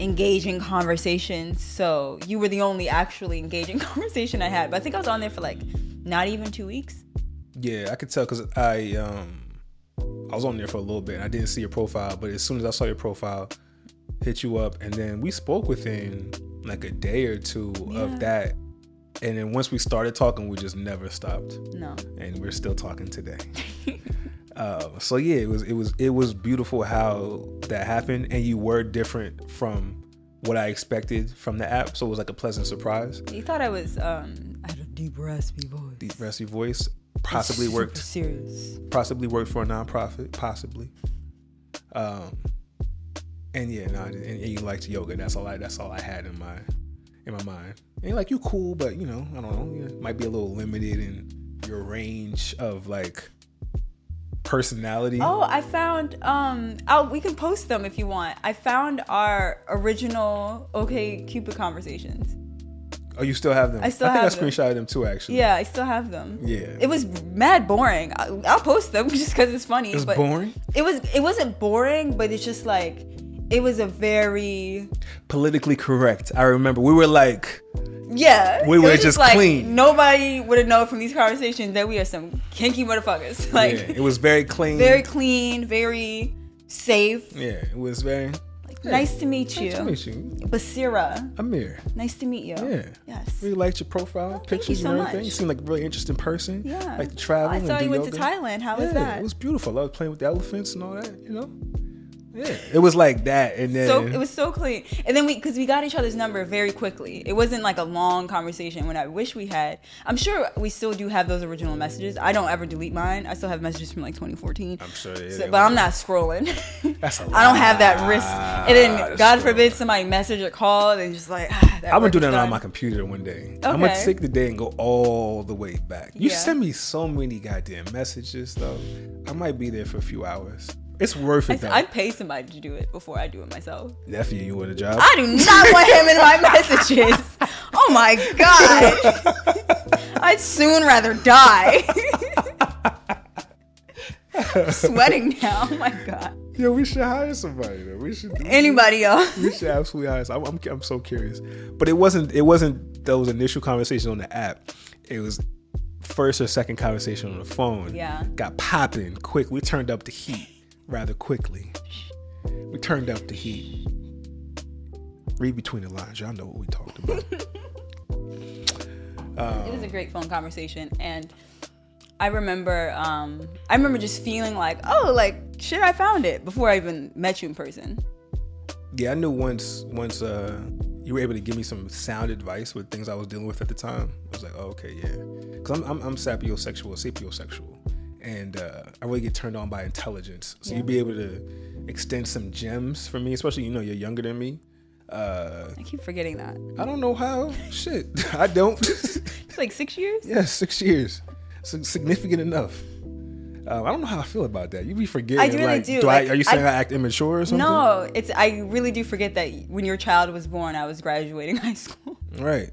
engaging conversations. So you were the only actually engaging [LAUGHS] conversation I had. But I think I was on there for like not even two weeks. Yeah, I could tell because I um I was on there for a little bit. And I didn't see your profile, but as soon as I saw your profile, hit you up, and then we spoke within like a day or two Yeah. of that. And then once we started talking, we just never stopped, No. and we're still talking today. [LAUGHS] uh, so yeah, it was it was it was beautiful how that happened, and you were different from what I expected from the app. So it was like a pleasant surprise. You thought I was um I had a deep raspy voice. Deep raspy voice possibly worked serious. possibly work for a nonprofit, possibly. Um, and yeah, no, and, and you liked yoga. That's all I. That's all I had in my in my mind. And like you cool, but you know, I don't know. You might be a little limited in your range of like personality. Oh, I found um oh we can post them if you want. I found our original OK Cupid conversations. Oh, you still have them? I still I think have I them. screenshotted them too. Actually, Yeah, I still have them. Yeah. It was mad boring. I, I'll post them [LAUGHS] just because it's funny. it was but boring. It was it wasn't boring, but it's just like it was a very Politically correct. I remember we were like, yeah. We were was just like clean. nobody would have known from these conversations that we are some kinky motherfuckers. [LAUGHS] Like yeah, it was very clean. very clean, very safe. yeah, it was very. Nice to meet you. Nice to meet you, Basirah. Ahmir. Nice to meet you. Yeah. Yes. Really liked your profile, oh, pictures so and everything. much. You seem like a really interesting person. Yeah. Like to travel. I and saw you went to. Thailand. How was yeah, that? It was beautiful. I was playing with the elephants and all that, you know? Yeah. It was like that. And then so it was so clean. And then we, because we got each other's number very quickly. It wasn't like a long conversation. When I wish we had, I'm sure we still do have those original messages. I don't ever delete mine. I still have messages from like 2014. I'm sure, yeah, So- but I'm not scrolling. That's a [LAUGHS] I don't have that risk. And then lot God scrolling. forbid somebody message or call and just like. Ah, that I'm gonna do is that on my computer one day. I'm gonna take the day and go all the way back. You Yeah. send me so many goddamn messages though. I might be there for a few hours. It's worth I, it though. I'd pay somebody to do it before I do it myself. Nephew, you want a job? I do not want him in my messages. Oh my god. [LAUGHS] I'd soon rather die. I'm sweating now. Oh my god. Yeah, we should hire somebody though. We should. we Anybody else? We should absolutely hire. I'm, I'm, I'm so curious, but it wasn't. It wasn't those initial conversations on the app. It was first or second conversation on the phone. Yeah. got popping quick. We turned up the heat rather quickly. We turned up the heat. Read between the lines. Y'all know what we talked about. [LAUGHS] It was a great phone conversation and I remember um I remember just feeling like, oh, like shit, I found it before I even met you in person. yeah, I knew once once uh you were able to give me some sound advice with things I was dealing with at the time. I was like, oh, okay, yeah, because I'm, I'm I'm sapiosexual, sapiosexual, and uh, I really get turned on by intelligence. So Yeah. you'd be able to extend some gems for me, especially you know you're younger than me. Uh, I keep forgetting that. I don't know how. Shit, [LAUGHS] I don't. [LAUGHS] It's like six years. Yeah, six years. So significant enough. Um, I don't know how I feel about that. You be forgetting. I really like, do, I, like, are you saying I, I- act immature or something? No, it's I really do forget that when your child was born, I was graduating [LAUGHS] high school. Right.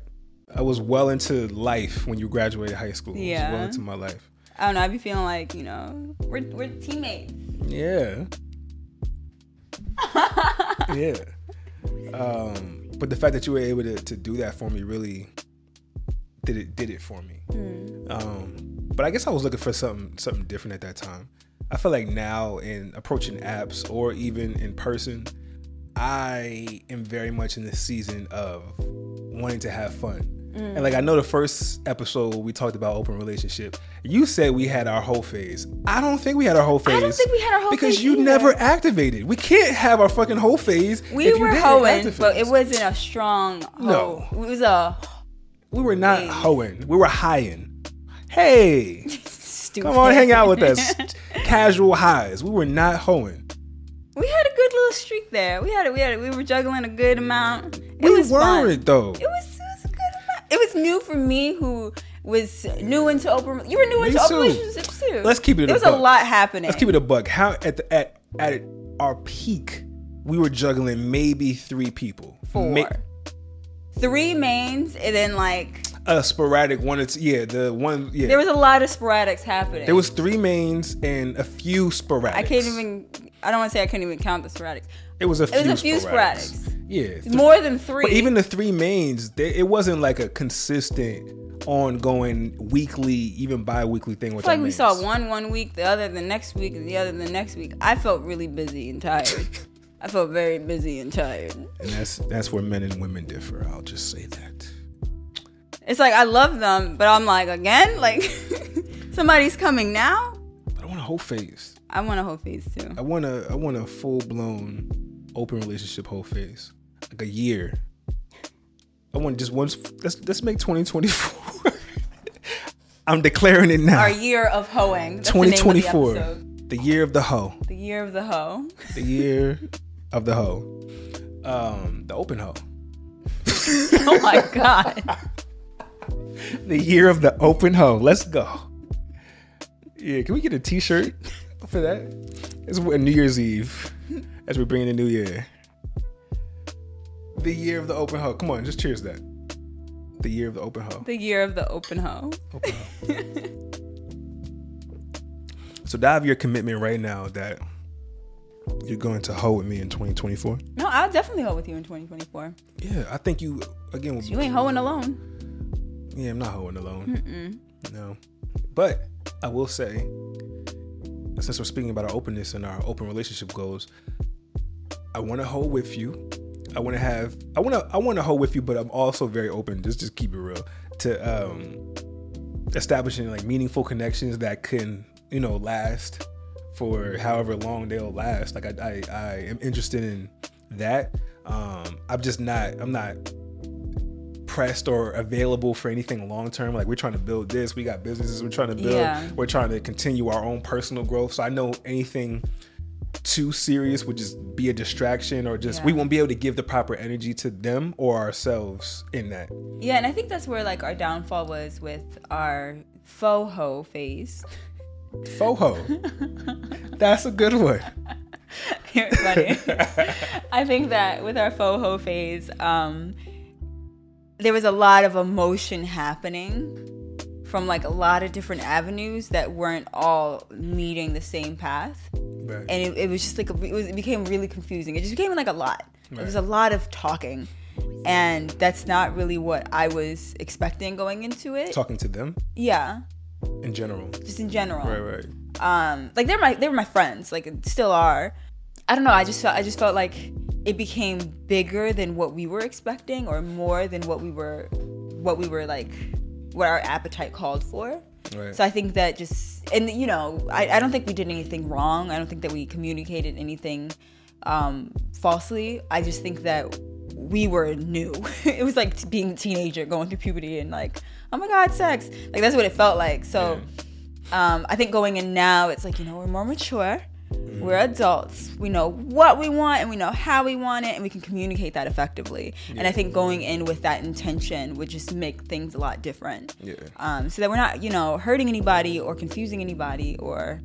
I was well into life when you graduated high school. I was Yeah. well into my life. I don't know. I'd be feeling like you know we're we're teammates. Yeah. [LAUGHS] yeah. Um, but the fact that you were able to, to do that for me really did it did it for me. Um, but I guess I was looking for something something different at that time. I feel like now in approaching apps or even in person, I am very much in the season of wanting to have fun. Mm. And like I know the first episode we talked about open relationship, you said we had our whole phase. I don't think we had our whole phase. I don't think we had our whole phase. because phase you either. never activated. We can't have our fucking whole phase. We if were hoeing, but it wasn't a strong hoe. No. It was a We were not Phase. hoeing. We were highing. Hey, stupid. come on, hang out with us. [LAUGHS] Casual highs. We were not hoeing. we had a good little streak there. We had it. We had it. We were juggling a good amount. It We was fun. weren't though. It was, it was a good amount. It was new for me who was new into open. You were new Me into open too. relationships too. Let's keep it a There was a lot happening. Let's keep it a buck. How at the at at our peak, we were juggling maybe three people. four. Ma- Three mains, and then like a sporadic one It's. Yeah, the one. Yeah, there was a lot of sporadics happening. there was three mains and a few sporadics. I can't even. I don't want to say I couldn't even count the sporadics. It was a few. was a few sporadics. sporadics. Yeah, th- More than three. But even the three mains, they, it wasn't like a consistent, ongoing, weekly, even bi-weekly thing with It's like we mains. saw one one week, the other the next week, and the other the next week. I felt really busy and tired. [LAUGHS] I felt very busy and tired. and that's that's where men and women differ. I'll just say that. It's like I love them, but I'm like again, like [LAUGHS] somebody's coming now. But I want a whole phase. I want a whole phase too. I want a I want a full blown open relationship whole phase, like a year. I want just once. Let's let's make 2024. [LAUGHS] I'm declaring it now. Our year of hoeing. That's the name of the 2024, the year of the hoe. The year of the hoe. The year of the hoe. Um, the open hoe. [LAUGHS] Oh my god. [LAUGHS] The year of the open hoe. Let's go. Yeah, can we get a T-shirt for that? It's New Year's Eve as we bring in the new year. The year of the open hoe. Come on, just cheers that. The year of the open hoe. The year of the open hoe. Open [LAUGHS] hoe. so dive your commitment right now that you're going to hoe with me in 2024. No, I'll definitely hoe with you in 2024. Yeah, I think you again. You ain't hoeing alone. Yeah, I'm not hoeing alone. No. But I will say, since we're speaking about our openness and our open relationship goals, I want to hoe with you. I want to have. I want to. I want to hoe with you, but I'm also very open. Just, just keep it real to um, establishing like meaningful connections that can, you know, last for however long they'll last. Like I, I, I am interested in that. Um, I'm just not. I'm not pressed or available for anything long term. Like we're trying to build this, we got businesses we're trying to build. Yeah. We're trying to continue our own personal growth. So I know anything too serious would just be a distraction or just we won't be able to give the proper energy to them or ourselves in that. Yeah, and I think that's where like our downfall was with our faux hoe phase. Foho. That's a good one. [LAUGHS] You're funny. [LAUGHS] I think that with our faux hoe phase, um, there was a lot of emotion happening from like a lot of different avenues that weren't all meeting the same path. Right. and it, it was just like a, it, was, it became really confusing. It just became like a lot. It was a lot of talking, and that's not really what I was expecting going into it. Talking to them Yeah, in general. just in general. Right, right. Um, like they're my they're my friends. Like still are. I don't know. I just felt I just felt like it became bigger than what we were expecting, or more than what we were what we were like what our appetite called for. Right. So I think that just, and you know, I, I don't think we did anything wrong. I don't think that we communicated anything um, falsely. I just think that we were new. [LAUGHS] it was like being a teenager going through puberty and like, oh my God, sex. Like that's what it felt like. So um, I think going in now, it's like, you know, we're more mature. We're adults. We know what we want and we know how we want it and we can communicate that effectively. And I think going in with that intention would just make things a lot different. Yeah. Um, so that we're not, you know, hurting anybody or confusing anybody or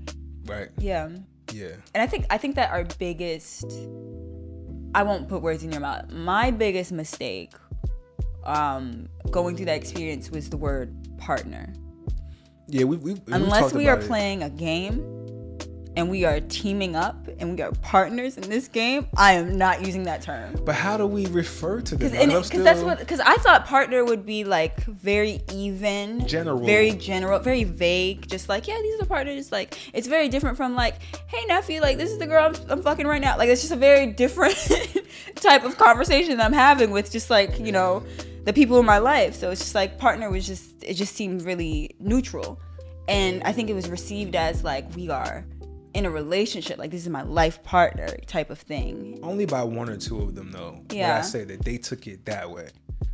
Right. yeah. Yeah. And I think I think that our biggest I won't put words in your mouth. My biggest mistake um going through that experience was the word partner. Yeah. We we Unless we are it. playing a game and we are teaming up and we are partners in this game, I am not using that term. But how do we refer to this? Because that's what because I thought partner would be like very even, General. very general, very vague. Just like yeah, these are the partners. Like it's very different from like hey nephew, like this is the girl I'm, I'm fucking right now. Like it's just a very different [LAUGHS] type of conversation that I'm having with just like you know the people in my life. So it's just like partner was just it just seemed really neutral, and I think it was received as like we are in a relationship like this is my life partner type of thing Only by one or two of them, though. Yeah. I say that they took it that way.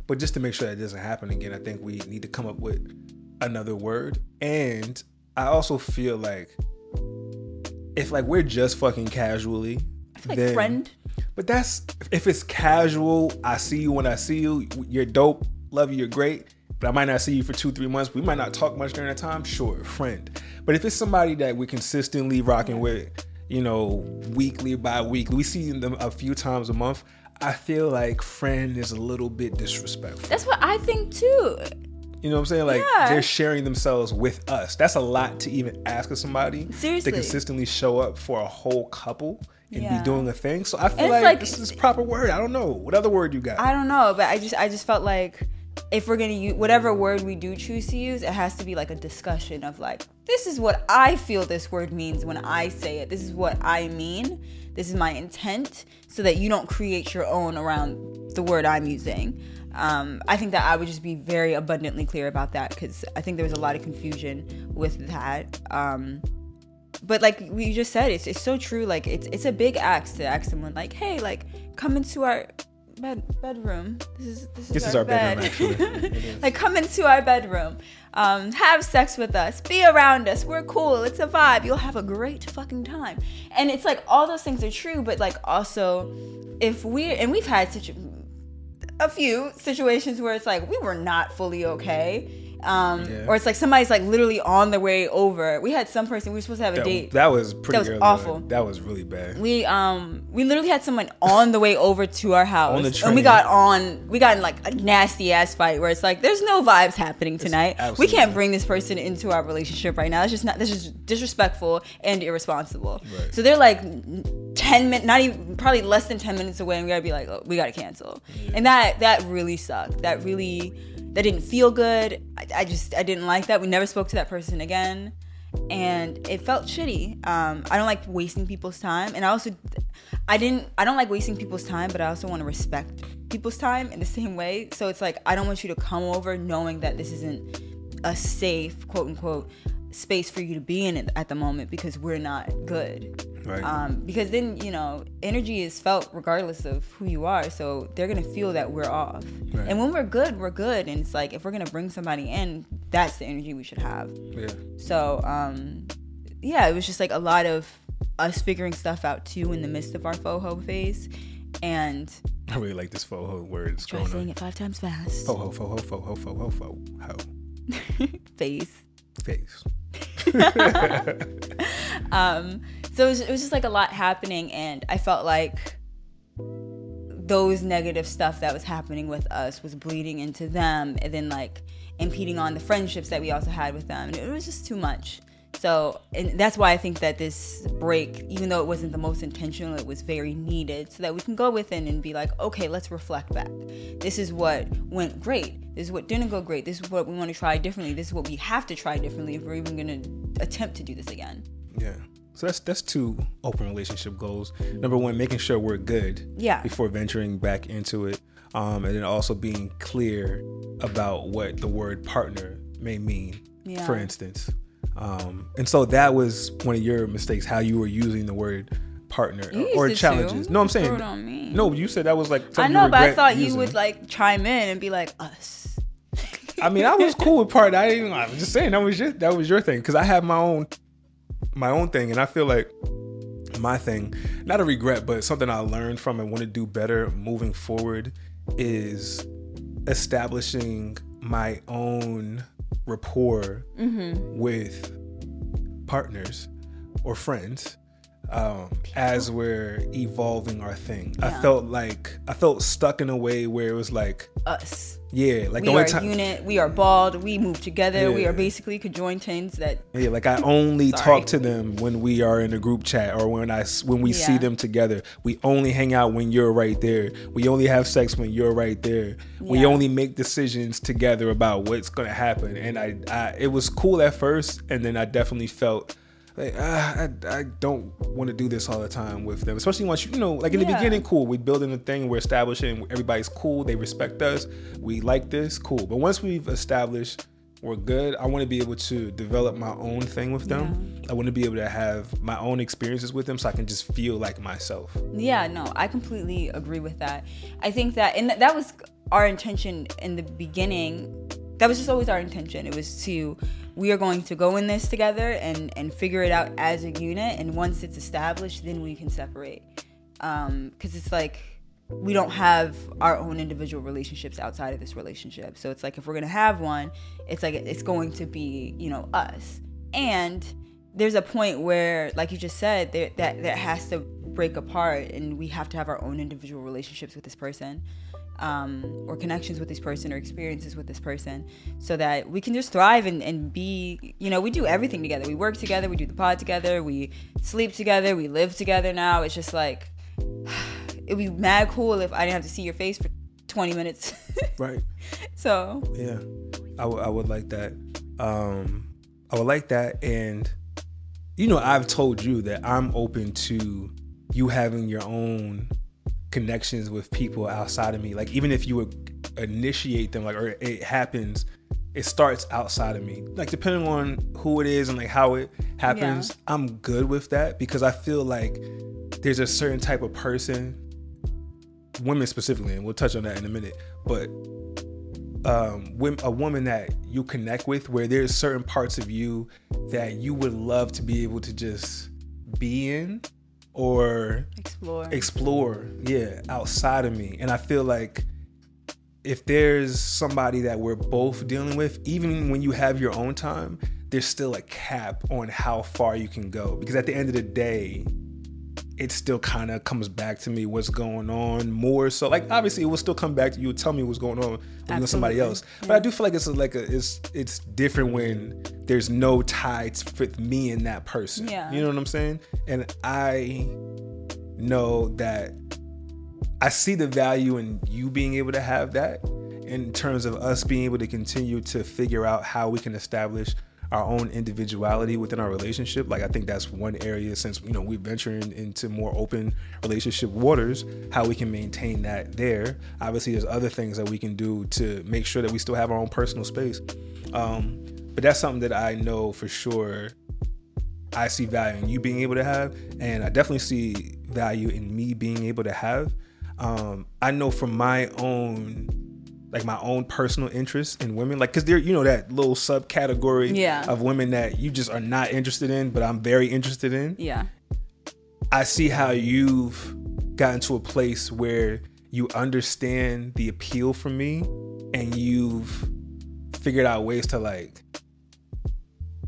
But just to make sure that doesn't happen again, I think we need to come up with another word. And I also feel like if like we're just fucking casually, like then, friend But that's if it's casual. I see you when I see you. You're dope. Love you. You're great. But I might not see you for two, three months. We might not talk much during that time. Sure, friend. But if it's somebody that we're consistently rocking with, you know, weekly, bi-weekly, we see them a few times a month. I feel like friend is a little bit disrespectful. That's what I think too. You know what I'm saying? Like Yeah. they're sharing themselves with us. That's a lot to even ask of somebody Seriously. to consistently show up for a whole couple and Yeah. be doing a thing. So I feel like, like- this is proper word. I don't know. What other word you got? I don't know, but I just I just felt like if we're gonna use whatever word we do choose to use, it has to be like a discussion of like this is what I feel this word means when I say it. This is what I mean. This is my intent, so that you don't create your own around the word I'm using. Um, I think that I would just be very abundantly clear about that because I think there was a lot of confusion with that. Um, but like we just said, it's it's so true. Like it's it's a big ask to ask someone like, hey, like come into our bed bedroom. This is this is This our, is our bed. bedroom, actually. [LAUGHS] It is. like come into our bedroom, um, have sex with us, be around us. We're cool. It's a vibe. You'll have a great fucking time. And it's like all those things are true, but like also, if we and we've had such a few situations where it's like we were not fully okay. Um, Yeah. or it's like somebody's like literally on their way over. We had some person we were supposed to have a that, date. that was pretty That was early awful. That was really bad. we um we literally had someone on the way over to our house On the and we got on we got in like a nasty ass fight where it's like there's no vibes happening tonight we can't bring this person into our relationship right now it's just not this is disrespectful and irresponsible Right. so they're like 10 minutes not even probably less than 10 minutes away and we gotta be like oh, we gotta cancel. And that that really sucked. That really that didn't feel good. I, I just i didn't like that. We never spoke to that person again. And it felt shitty. Um, i don't like wasting people's time. And i also i didn't i don't like wasting people's time but i also want to respect people's time in the same way. So it's like i don't want you to come over knowing that this isn't a safe quote unquote space for you to be in at the moment because we're not good Right. um, because then you know energy is felt regardless of who you are so they're gonna feel that we're off Right. and when we're good we're good and it's like if we're gonna bring somebody in that's the energy we should have yeah. so um, yeah it was just like a lot of us figuring stuff out too in the midst of our FOHO phase and I really like this faux word. It's try saying on. it five times fast Faux ho, faux ho, faux ho, faux ho, faux [LAUGHS] ho. phase Face. [LAUGHS] um so it was, it was just like a lot happening and i felt like those negative stuff that was happening with us was bleeding into them and then like impeding on the friendships that we also had with them and it was just too much so and that's why i think that this break even though it wasn't the most intentional it was very needed so that we can go within and be like okay let's reflect back this is what went great this is what didn't go great this is what we want to try differently this is what we have to try differently if we're even going to attempt to do this again Yeah. So that's that's two open relationship goals. Number one, making sure we're good. Yeah. Before venturing back into it, um, and then also being clear about what the word partner may mean. Yeah. For instance, um, and so that was one of your mistakes, how you were using the word partner or it challenges. too. No, I'm saying it on me. no. You said that was like I know, but I thought you would like chime in and be like us. I mean, I was cool with part. I didn't. I was just saying that was your that was your thing because I have my own my own thing, and I feel like my thing, not a regret, but something I learned from and want to do better moving forward is establishing my own rapport Mm-hmm. with partners or friends um, as we're evolving our thing. I felt like I felt stuck in a way where it was like, Us. yeah, like We the are only a time, unit. We are bald. We move together. We are basically conjoined twins that yeah, like I only [LAUGHS] talk to them when we are in a group chat or when I when we see them together. We only hang out when you're right there. We only have sex when you're right there. We only make decisions together about what's gonna happen. And I, I it was cool at first, and then I definitely felt. Like, ah, I, I don't want to do this all the time with them, especially once you, you know, like in the beginning, cool. We're building a thing, we're establishing, everybody's cool, they respect us, we like this, cool. But once we've established we're good, I want to be able to develop my own thing with them. I want to be able to have my own experiences with them so I can just feel like myself. Yeah, no, I completely agree with that. I think that, and that was our intention in the beginning. That was just always our intention. It was to, we are going to go in this together and and figure it out as a unit. And once it's established, then we can separate. Um, because it's like we don't have our own individual relationships outside of this relationship. So it's like if we're gonna have one, it's like it's going to be you know us. And there's a point where, like you just said, that that has to break apart, and we have to have our own individual relationships with this person, um, or connections with this person, or experiences with this person, so that we can just thrive and, and be. You know, we do everything together. We work together. We do the pod together. We sleep together. We live together. Now it's just like [SIGHS] it'd be mad cool if I didn't have to see your face for 20 minutes. [LAUGHS] Right. so Yeah. I would- would like that. Um, I would like that. And, you know, I've told you that I'm open to you having your own connections with people outside of me. Like, even if you would initiate them, like, or it happens, it starts outside of me. Like, depending on who it is and like how it happens, Yeah. I'm good with that because I feel like there's a certain type of person, women specifically, and we'll touch on that in a minute, but um, a woman that you connect with where there's certain parts of you that you would love to be able to just be in or explore. explore yeah outside of me and i feel like if there's somebody that we're both dealing with even when you have your own time there's still a cap on how far you can go because at the end of the day it still kind of comes back to me what's going on more so like obviously it will still come back to you tell me what's going on when you're somebody else. But i do feel like it's like a it's it's different when there's no ties with me and that person. Yeah. you know what i'm saying? And i know that I see the value in you being able to have that in terms of us being able to continue to figure out how we can establish our own individuality within our relationship. Like I think that's one area since you know we're venturing into more open relationship waters, how we can maintain that there. Obviously, there's other things that we can do to make sure that we still have our own personal space. Um, but that's something that I know for sure I see value in you being able to have, and I definitely see value in me being able to have. Um, I know from my own, like my own personal interest in women, like because they're you know that little subcategory Yeah. of women that you just are not interested in, but I'm very interested in. yeah. I see how you've gotten to a place where you understand the appeal for me, and you've figured out ways to like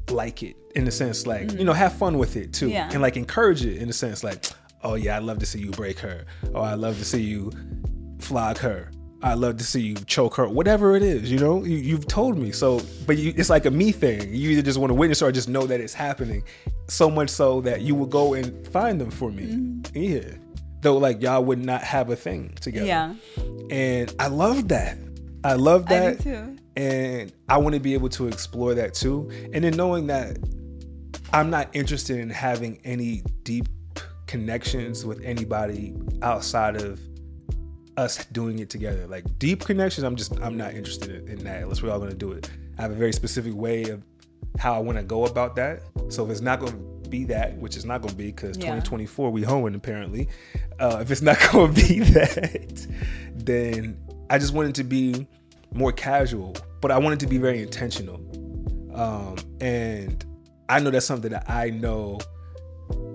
like it in a sense like you mm. know have fun with it too. Yeah. and like encourage it in a sense like oh yeah i'd love to see you break her oh, or i'd love to see you flog her i'd love to see you choke her whatever it is you know you, you've told me so but you, it's like a me thing you either just want to witness or just know that it's happening so much so that you will go and find them for me Mm-hmm. yeah though like y'all would not have a thing together Yeah. and i love that i love I that do too. and I want to be able to explore that too. And then knowing that I'm not interested in having any deep connections with anybody outside of us doing it together. Like deep connections, I'm just I'm not interested in, that unless we're all gonna do it. I have a very specific way of how I want to go about that. So if it's not gonna be that, which is not gonna be because Yeah. 2024 we hoeing apparently. Uh, if it's not [LAUGHS] gonna be that, then I just want it to be more casual, but I want it to be very intentional. Um, and I know that's something that I know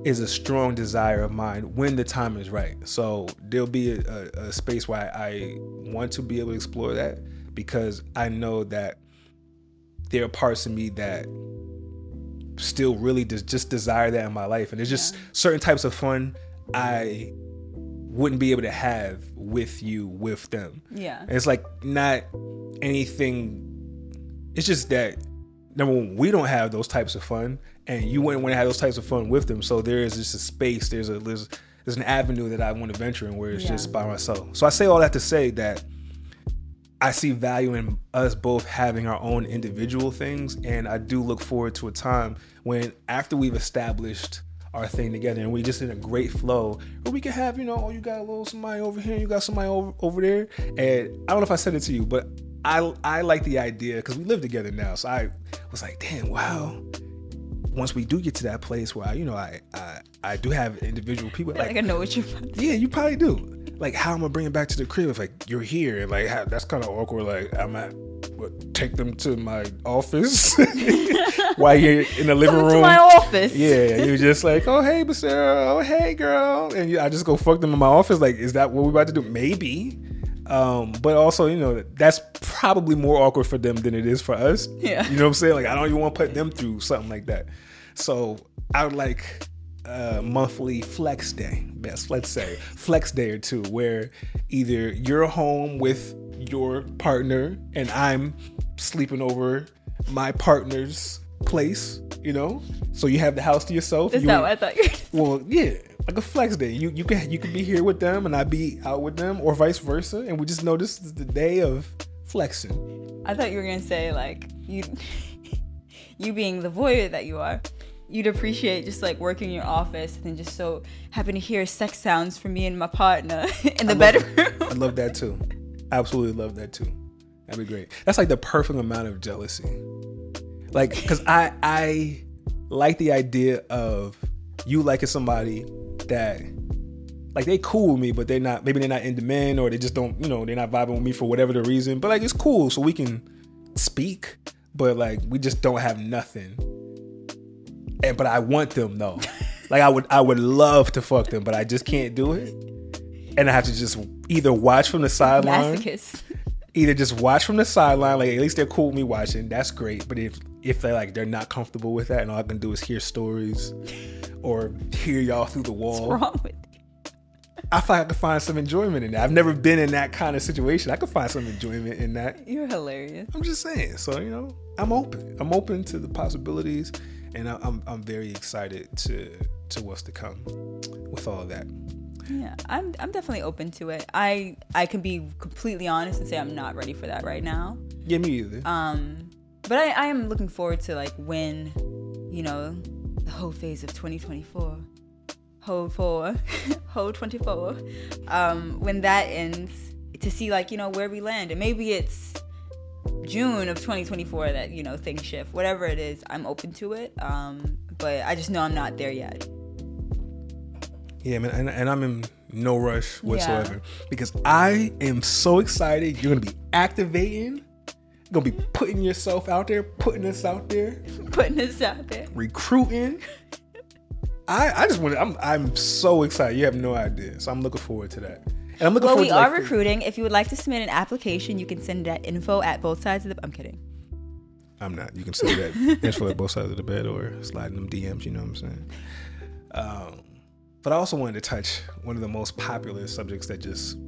is a strong desire of mine when the time is right. So there'll be a, a, a space where I, want to be able to explore that because I know that there are parts of me that still really just, just desire that in my life. And there's just Yeah. certain types of fun I wouldn't be able to have with you, with them. Yeah. And it's like not anything. It's just that number one, we don't have those types of fun, and you wouldn't want to have those types of fun with them. So there is just a space. There's a there's there's an avenue that I want to venture in where it's Yeah. just by myself. So I say all that to say that I see value in us both having our own individual things, and I do look forward to a time when after we've established our thing together and we just in a great flow where we can have you know oh you got a little somebody over here you got somebody over, over there and i don't know if i said it to you but i i like the idea because we live together now so i was like damn wow once we do get to that place where I, you know I, I i do have individual people Like, I know what you're about yeah, you probably do. Like, how am I gonna bring it back to the crib if like you're here and like how, that's kind of awkward. Like, I'm at what, take them to my office [LAUGHS] while you're in the living room. to my office. Yeah, you're just like, oh hey, Miss oh hey girl, and you, I just go fuck them in my office. Like, is that what we're about to do? Maybe. Um, but also, you know, that's probably more awkward for them than it is for us. Yeah. You know what I'm saying? Like, I don't even want to put them through something like that. So I would like a monthly flex day, best let's say flex day or two, where either you're home with your partner and I'm sleeping over my partner's place. You know, so you have the house to yourself. Is you that what I thought you were well, yeah, like a flex day. You you can you can be here with them and I be out with them, or vice versa, and we just know this is the day of flexing. I thought you were gonna say like you, [LAUGHS] you being the voyeur that you are, you'd appreciate just like working in your office and then just so happen to hear sex sounds from me and my partner [LAUGHS] in the bedroom. I bedroom. love that too. Absolutely love that too. That'd be great. That's like the perfect amount of jealousy. Like, cause I I like the idea of you liking somebody that like they cool with me, but they're not maybe they're not into men or they just don't, you know, they're not vibing with me for whatever the reason. But like it's cool, so we can speak, but like we just don't have nothing. And but I want them though. [LAUGHS] like I would I would love to fuck them, but I just can't do it. And I have to just either watch from the sideline Masochist. either just watch from the sideline, like at least they're cool with me watching. That's great. But if if they're like they're not comfortable with that, and all I can do is hear stories or hear y'all through the wall, What's wrong with you? I feel like I could find some enjoyment in that. I've never been in that kind of situation. I could find some enjoyment in that. You're hilarious. I'm just saying. So you know, I'm open. I'm open to the possibilities, and I- I'm I'm very excited to to what's to come with all of that. Yeah, I'm I'm definitely open to it. I I can be completely honest and say I'm not ready for that right now. Yeah, me either. Um, but I, I am looking forward to like when, you know, the whole phase of 2024, whole four, [LAUGHS] whole 24, um, when that ends, to see like you know where we land, and maybe it's June of 2024 that you know things shift. Whatever it is, I'm open to it. Um, but I just know I'm not there yet. Yeah, man, and, and I'm in no rush whatsoever because I am so excited. You're gonna be activating, gonna be putting yourself out there, putting us out there, Putting us out there. recruiting. I I just want to. I'm I'm so excited. You have no idea. So I'm looking forward to that. And I'm looking Well, forward we to are like, recruiting. If you would like to submit an application, you can send it at info at both sides of the. I'm kidding. I'm not. You can say that [LAUGHS] info at both sides of the bed or sliding them DMs. You know what I'm saying? Um, but I also wanted to touch one of the most popular subjects that just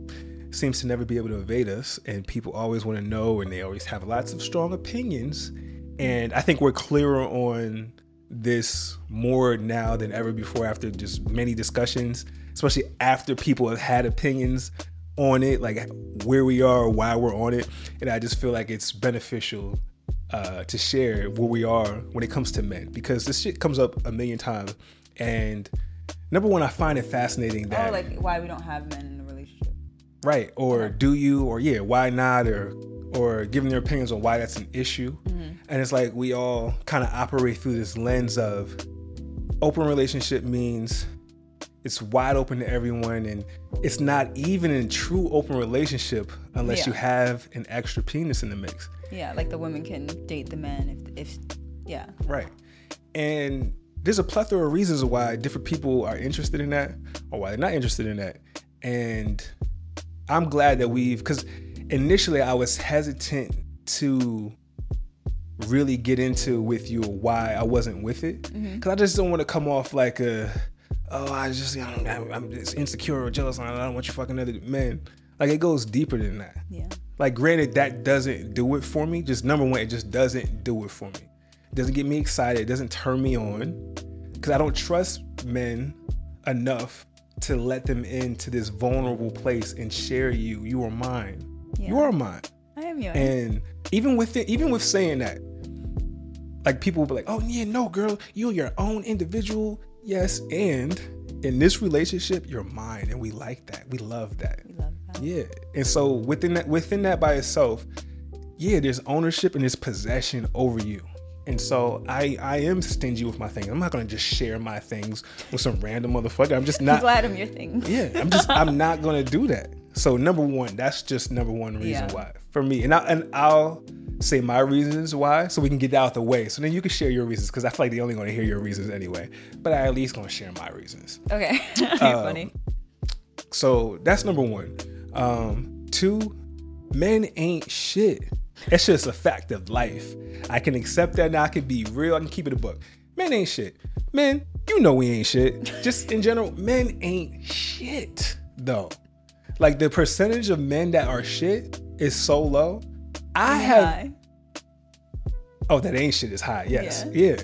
seems to never be able to evade us, and people always want to know, and they always have lots of strong opinions. And I think we're clearer on this more now than ever before after just many discussions, especially after people have had opinions on it, like where we are, why we're on it. And I just feel like it's beneficial uh, to share where we are when it comes to men because this shit comes up a million times. And number one, I find it fascinating that Oh, like why we don't have men in a relationship. Right or do you or yeah why not or or giving their opinions on why that's an issue mm-hmm. and it's like we all kind of operate through this lens of open relationship means it's wide open to everyone and it's not even in true open relationship unless Yeah. you have an extra penis in the mix Yeah, like the women can date the men if if yeah. Right. And there's a plethora of reasons why different people are interested in that or why they're not interested in that. And I'm glad that we've because initially I was hesitant to really get into with you why I wasn't with it because Mm-hmm. I just don't want to come off like a oh I just I'm, I'm just insecure or jealous and I don't want you fucking other men. Like it goes deeper than that. Yeah. Like, granted, that doesn't do it for me. Just number one, it just doesn't do it for me. It doesn't get me excited. It doesn't turn me on because I don't trust men enough to let them into this vulnerable place and share you. You are mine. You are mine. I am yours. And even with it, even with saying that, like people will be like, "Oh yeah, no, girl, you're your own individual." Yes, and in this relationship, you're mine, and we like that. We love that. we love that. Yeah. And so within that within that by itself, yeah, there's ownership and there's possession over you. And so I I am stingy with my things. I'm not gonna just share my things with some random motherfucker. I'm just I'm not glad I'm your thing. Yeah, I'm just I'm [LAUGHS] not gonna do that. So number one, that's just number one reason Yeah. why for me. And I and I'll say my reasons why so we can get that out the way. So then you can share your reasons because I feel like they're only gonna hear your reasons anyway. But I at least gonna share my reasons. Okay. [LAUGHS] Um, funny. So that's number one. Um, two, men ain't shit. It's just a fact of life. I can accept that now. I can be real. I can keep it a book. Men ain't shit. Men, you know we ain't shit. Just in general, men ain't shit though. Like the percentage of men that are shit is so low. I have. Oh, that ain't shit is high. Yes. Yeah.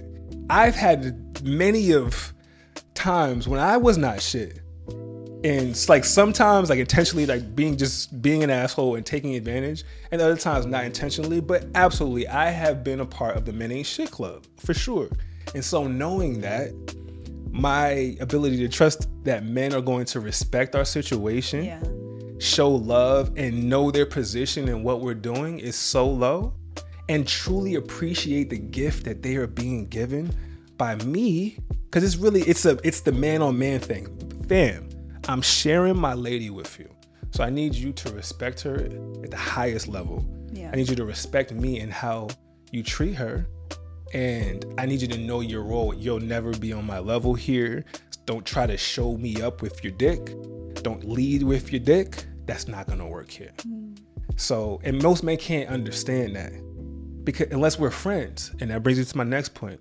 I've had many of times when I was not shit. And it's like sometimes like intentionally like being just being an asshole and taking advantage, and other times not intentionally, but absolutely I have been a part of the men ain't shit club for sure. And so knowing that, my ability to trust that men are going to respect our situation Yeah. show love and know their position and what we're doing is so low and truly appreciate the gift that they are being given by me because it's really it's a it's the man on man thing fam i'm sharing my lady with you so i need you to respect her at the highest level Yeah. i need you to respect me and how you treat her and I need you to know your role. You'll never be on my level here. Don't try to show me up with your dick. Don't lead with your dick. That's not gonna work here. Mm. So, and most men can't understand that because unless we're friends, and that brings me to my next point.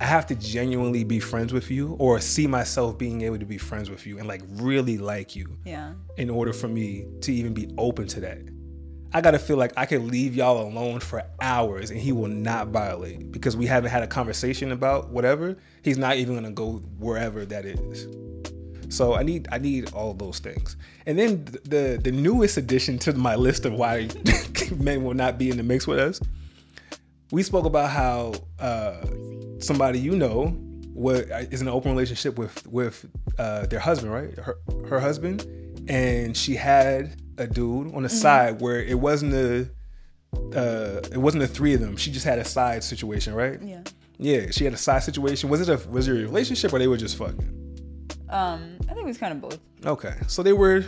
I have to genuinely be friends with you or see myself being able to be friends with you and like really like you Yeah. in order for me to even be open to that. I gotta feel like I can leave y'all alone for hours and he will not violate because we haven't had a conversation about whatever. He's not even gonna go wherever that is. So I need I need all those things. And then the the newest addition to my list of why [LAUGHS] men will not be in the mix with us. We spoke about how uh, somebody you know what is in an open relationship with with uh, their husband, right? Her her husband, and she had a dude on the side where it wasn't a uh, it wasn't the three of them. She just had a side situation, right? Yeah. Yeah, she had a side situation. Was it a was it a relationship or they were just fucking? Um, I think it was kind of both. Okay, so they were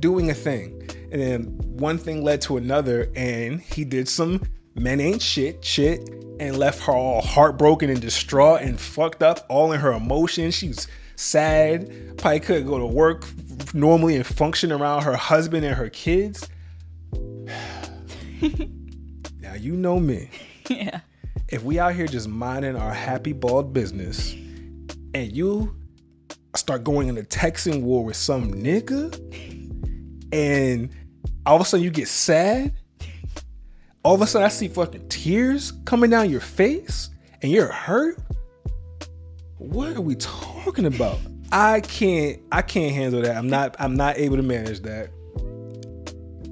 doing a thing, and then one thing led to another, and he did some men ain't shit shit, and left her all heartbroken and distraught and fucked up, all in her emotions. She was sad, probably couldn't go to work normally and function around her husband and her kids. [SIGHS] now you know me. [LAUGHS] yeah. If we out here just minding our happy bald business, and you start going in a texting war with some nigga, and all of a sudden you get sad, all of a sudden I see fucking tears coming down your face, and you're hurt. What are we talking about? I can't. I can't handle that. I'm not. I'm not able to manage that.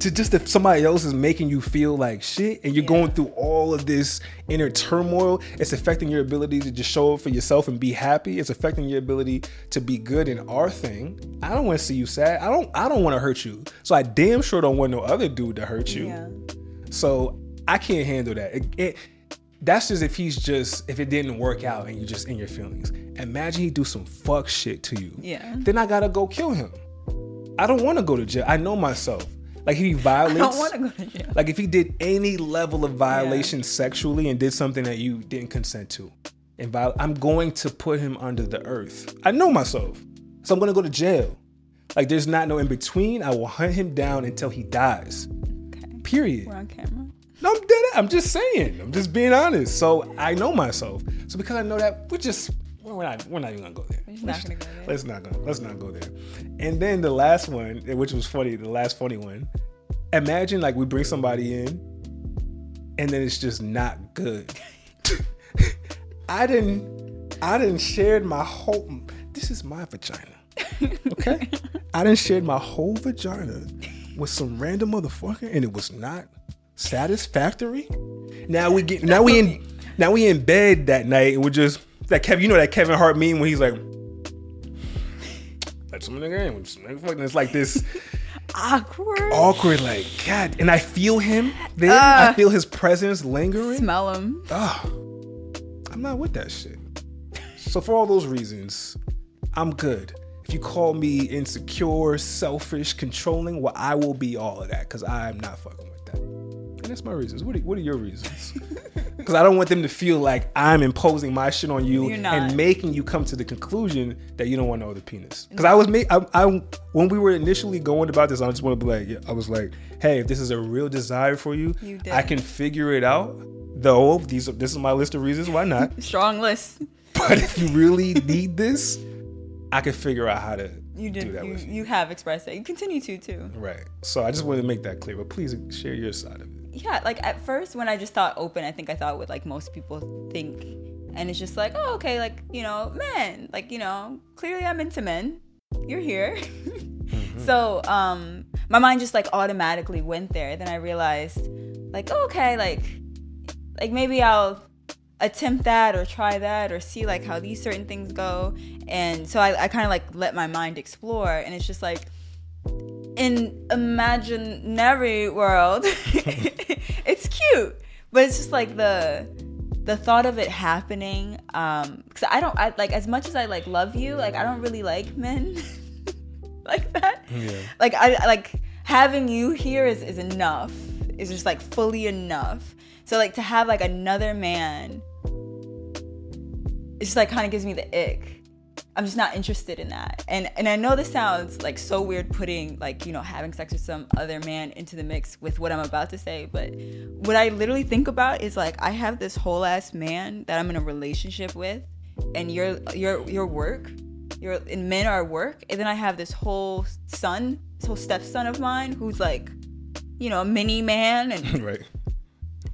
To just if somebody else is making you feel like shit, and you're Yeah. going through all of this inner turmoil, it's affecting your ability to just show up for yourself and be happy. It's affecting your ability to be good in our thing. I don't want to see you sad. I don't. I don't want to hurt you. So I damn sure don't want no other dude to hurt you. Yeah. So I can't handle that. It, it- that's just if he's just if it didn't work out and you just in your feelings. Imagine he do some fuck shit to you. Yeah. Then I gotta go kill him. I don't want to go to jail. I know myself. Like if he violates. [LAUGHS] I don't want to go to jail. Like if he did any level of violation sexually and did something that you didn't consent to, and viol- I'm going to put him under the earth. I know myself, so I'm gonna go to jail. Like there's not no in between. I will hunt him down until he dies. Period. We're on camera. No, I'm dead. I'm just saying. I'm just being honest. So I know myself. So because I know that, we're just we're not we're not even gonna go there. We're not gonna go there. Let's not go. Let's not go there. And then the last one, which was funny, the last funny one. Imagine like we bring somebody in, and then it's just not good. [LAUGHS] I didn't. I didn't shared my whole. This is my vagina. Okay. [LAUGHS] I didn't shared my whole vagina with some random motherfucker, and it was not satisfactory. Now we get. Now we in. Now we in bed that night, and we're just that Kevin. You know that Kevin Hart meme when he's like, "Let some nigga in." Make fucking-" It's like this [LAUGHS] Awkward. awkward, like God. And I feel him there. I Ah. feel his presence lingering. Smell him Oh, I'm not with that shit. So for all those reasons, I'm good. If you call me insecure, selfish, controlling, well, I will be all of that because I'm not fucking with that. And that's my reasons. What are, what are your reasons? [LAUGHS] Because I don't want them to feel like I'm imposing my shit on you You're not. and making you come to the conclusion that you don't want no other penis. Because I was made, I, I, when we were initially going about this, I just want to be like, yeah, I was like, hey, if this is a real desire for you, You did. I can figure it out. Though these, are, this is my list of reasons why not. [LAUGHS] Strong list. But if you really need this, I could figure out how to You do did. that You, with you. you have expressed that. You continue to too. Right. So I just wanted to make that clear. But please share your side of it. Yeah. Like at first, when I just thought open, I think I thought what like most people think, and it's just like, oh, okay, like you know, men. Like you know, clearly I'm into men. You're here. [LAUGHS] So um, my mind just like automatically went there. Then I realized, like, oh, okay, like, like maybe I'll attempt that or try that or see like how these certain things go. And so I, I kind of like let my mind explore, and it's just like in imaginary world, [LAUGHS] it's cute, but it's just like the the thought of it happening. Um, because I don't I like as much as I like love you, like I don't really like men [LAUGHS] like that. Yeah. Like I I- like having you here is is enough. Is just like fully enough. So like to have like another man, it just like kind of gives me the ick. I'm just not interested in that. And and I know this sounds like so weird putting like, you know, having sex with some other man into the mix with what I'm about to say, but what I literally think about is like I have this whole ass man that I'm in a relationship with and your your your work, your and men are work, and then I have this whole son, this whole stepson of mine who's like, you know, a mini man and [LAUGHS] right.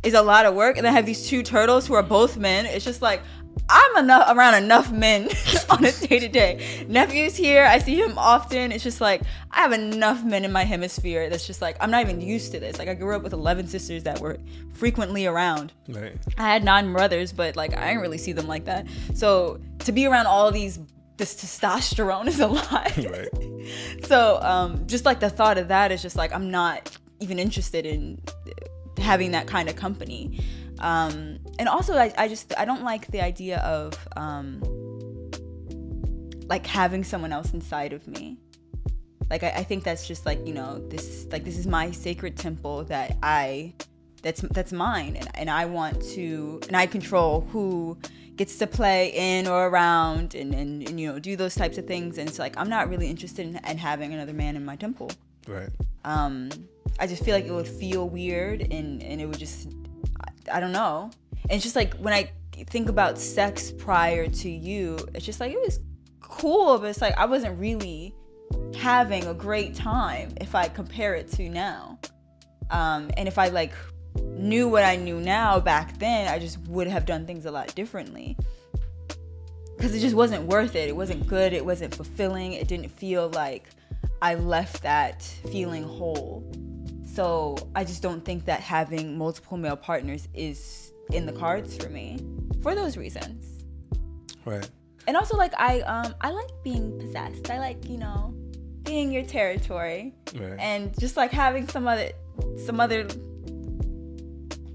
Is a lot of work. And then I have these two turtles who are both men. It's just like I'm enough around enough men [LAUGHS] on a day to day. Nephew's here. I see him often. It's just like I have enough men in my hemisphere. That's just like I'm not even used to this. Like I grew up with 11 sisters that were frequently around. Right. I had nine brothers, but like I didn't really see them like that. So to be around all these this testosterone is a [LAUGHS] lot. Right. So um, just like the thought of that is just like I'm not even interested in having that kind of company. Um, and also, I, I just I don't like the idea of um, like having someone else inside of me. Like I, I think that's just like you know this like this is my sacred temple that I that's that's mine and, and I want to and I control who gets to play in or around and, and, and you know do those types of things and it's like I'm not really interested in, in having another man in my temple Right. um I just feel like it would feel weird and and it would just I, I don't know and it's just like when I think about sex prior to you it's just like it was cool but it's like I wasn't really having a great time if I compare it to now um and if I like knew what I knew now back then I just would have done things a lot differently because it just wasn't worth it. It wasn't good. It wasn't fulfilling. It didn't feel like I left that feeling whole. So I just don't think that having multiple male partners is in the cards for me for those reasons. Right. And also like I um I like being possessed. I like, you know, being your territory Right. and just like having some other some other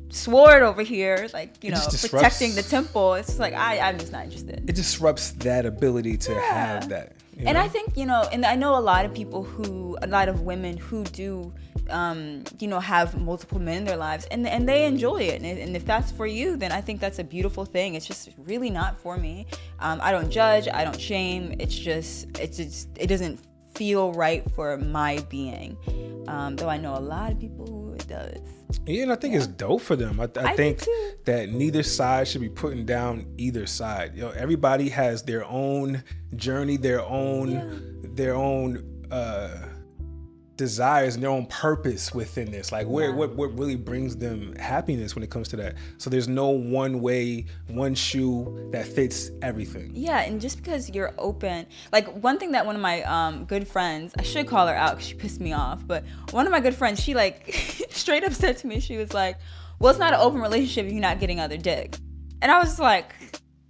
sword over here, like you It know, protecting the temple. It's just like I, I'm just not interested. It disrupts that ability to have that. And know? I think you know, and I know a lot of people who, a lot of women who do, um, you know, have multiple men in their lives, and and they enjoy it. And, and if that's for you, then I think that's a beautiful thing. It's just really not for me. Um, I don't judge. I don't shame. It's just, it's just, it doesn't feel right for my being. Um, though I know a lot of people does. Yeah, and I think it's dope for them. I, I, I think that neither side should be putting down either side. You know, everybody has their own journey, their own, their own uh, desires and their own purpose within this. Like, where what what really brings them happiness when it comes to that. So there's no one way, one shoe that fits everything. Yeah, and just because you're open, like one thing that one of my um, good friends, I should call her out because she pissed me off, but one of my good friends, she like [LAUGHS] straight up said to me, she was like, "Well, it's not an open relationship if you're not getting other dick," and I was like,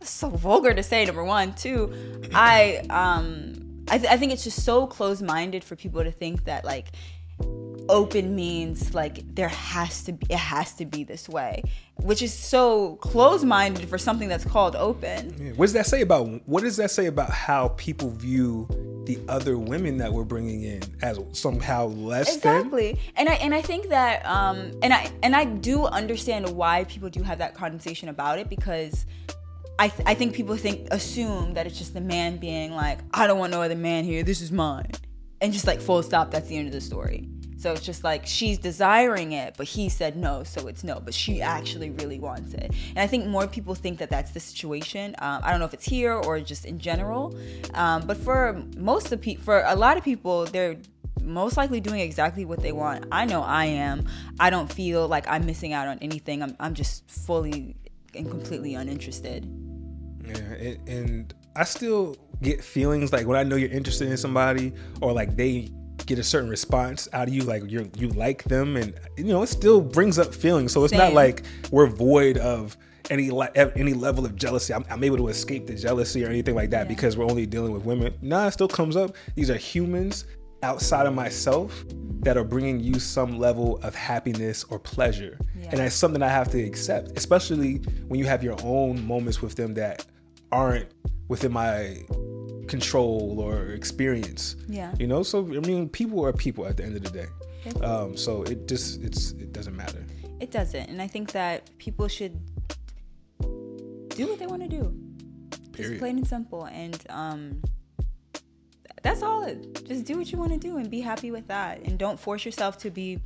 so vulgar to say. Number one, two, I um, I, th- I think it's just so close-minded for people to think that like open means like there has to be it has to be this way which is so close-minded for something that's called open Yeah. What does that say about what does that say about how people view the other women that we're bringing in as somehow less than? exactly and i and i think that um and i and i do understand why people do have that conversation about it because I, th- I think people think assume that it's just the man being like i don't want no other man here this is mine and just like full stop that's the end of the story so it's just like she's desiring it but he said no so it's no but she actually really wants it and i think more people think that that's the situation um, i don't know if it's here or just in general um, but for most of people for a lot of people they're most likely doing exactly what they want. I know I am. I don't feel like I'm missing out on anything. I'm, I'm just fully and completely uninterested. Yeah, and, and I still get feelings like when I know you're interested in somebody or like they get a certain response out of you, like you you like them, and you know it still brings up feelings. So it's not like we're void of any le- any level of jealousy. I'm, I'm able to escape the jealousy or anything like that Yeah. because we're only dealing with women. Nah, it still comes up. These are humans outside of myself that are bringing you some level of happiness or pleasure, Yeah. and that's something I have to accept, especially when you have your own moments with them that aren't within my control or experience. Yeah. You know, so I mean, people are people at the end of the day. Um, so it just it's it doesn't matter. It doesn't. And I think that people should do what they want to do. Just Period. plain and simple. And um, that's all. Just do what you want to do and be happy with that. And don't force yourself to be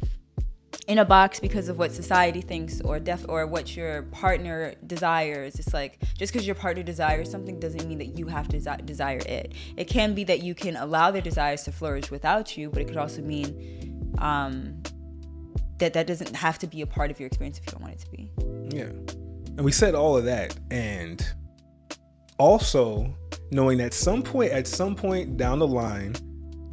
in a box because of what society thinks or def or what your partner desires. It's like just because your partner desires something doesn't mean that you have to desi- desire it. It can be that you can allow their desires to flourish without you, but it could also mean um, that that doesn't have to be a part of your experience if you don't want it to be. Yeah. And we said all of that. And also knowing that some point, at some point down the line,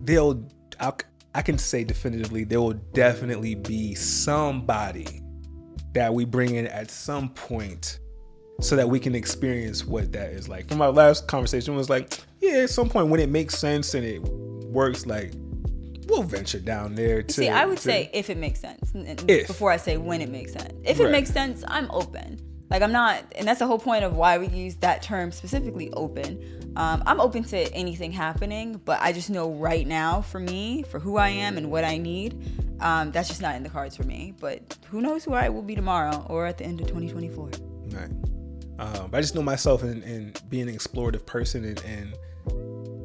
they'll, I'll, I can say definitively, there will definitely be somebody that we bring in at some point so that we can experience what that is like. From our last conversation was like, yeah, at some point when it makes sense and it works, like we'll venture down there to See, I would to- say if it makes sense If. before I say when it makes sense. If it makes sense, I'm open. Like I'm not, and that's the whole point of why we use that term specifically, open. Um, I'm open to anything happening, but I just know right now, for me, for who I am and what I need, um, that's just not in the cards for me. But who knows who I will be tomorrow or at the end of 2024. Right. Um, I just know myself and, in being an explorative person and, and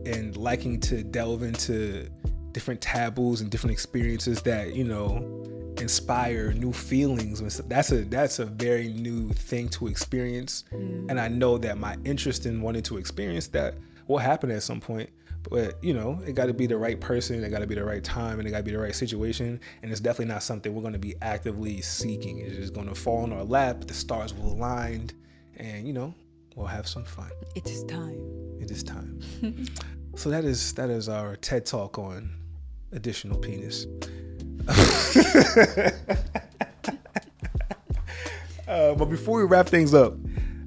and liking to delve into different taboos and different experiences that you know inspire new feelings. That's a that's a very new thing to experience, mm. and I know that my interest in wanting to experience that will happen at some point. But you know, it got to be the right person, it got to be the right time, and it got to be the right situation. And it's definitely not something we're going to be actively seeking. It's just going to fall on our lap. The stars will align, and you know, we'll have some fun. It is time. It is time. [LAUGHS] so that is that is our TED talk on additional penis. [LAUGHS] uh, but before we wrap things up,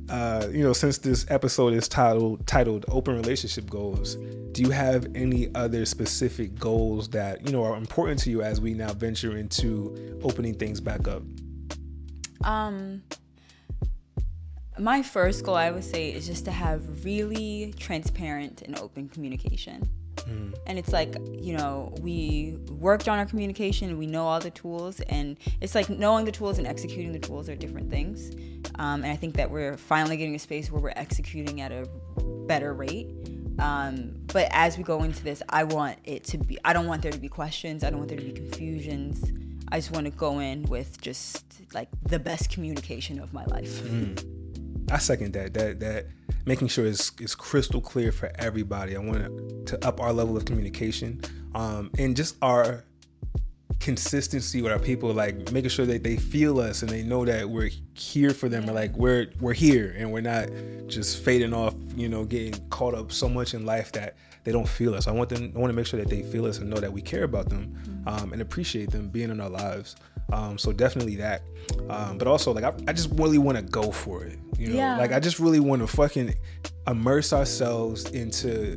uh, you know, since this episode is titled titled "Open Relationship Goals," do you have any other specific goals that you know are important to you as we now venture into opening things back up? Um, my first goal, I would say, is just to have really transparent and open communication. Mm. And it's like, you know, we worked on our communication, we know all the tools, and it's like knowing the tools and executing the tools are different things. Um, and I think that we're finally getting a space where we're executing at a better rate. Um, but as we go into this, I want it to be, I don't want there to be questions, I don't want there to be confusions. I just want to go in with just like the best communication of my life. Mm. I second that. That that making sure it's, it's crystal clear for everybody. I want to up our level of communication um, and just our consistency with our people like making sure that they feel us and they know that we're here for them or like we're we're here and we're not just fading off you know getting caught up so much in life that they don't feel us i want them i want to make sure that they feel us and know that we care about them mm-hmm. um, and appreciate them being in our lives um, so definitely that um, but also like I, I just really want to go for it you know yeah. like i just really want to fucking immerse ourselves into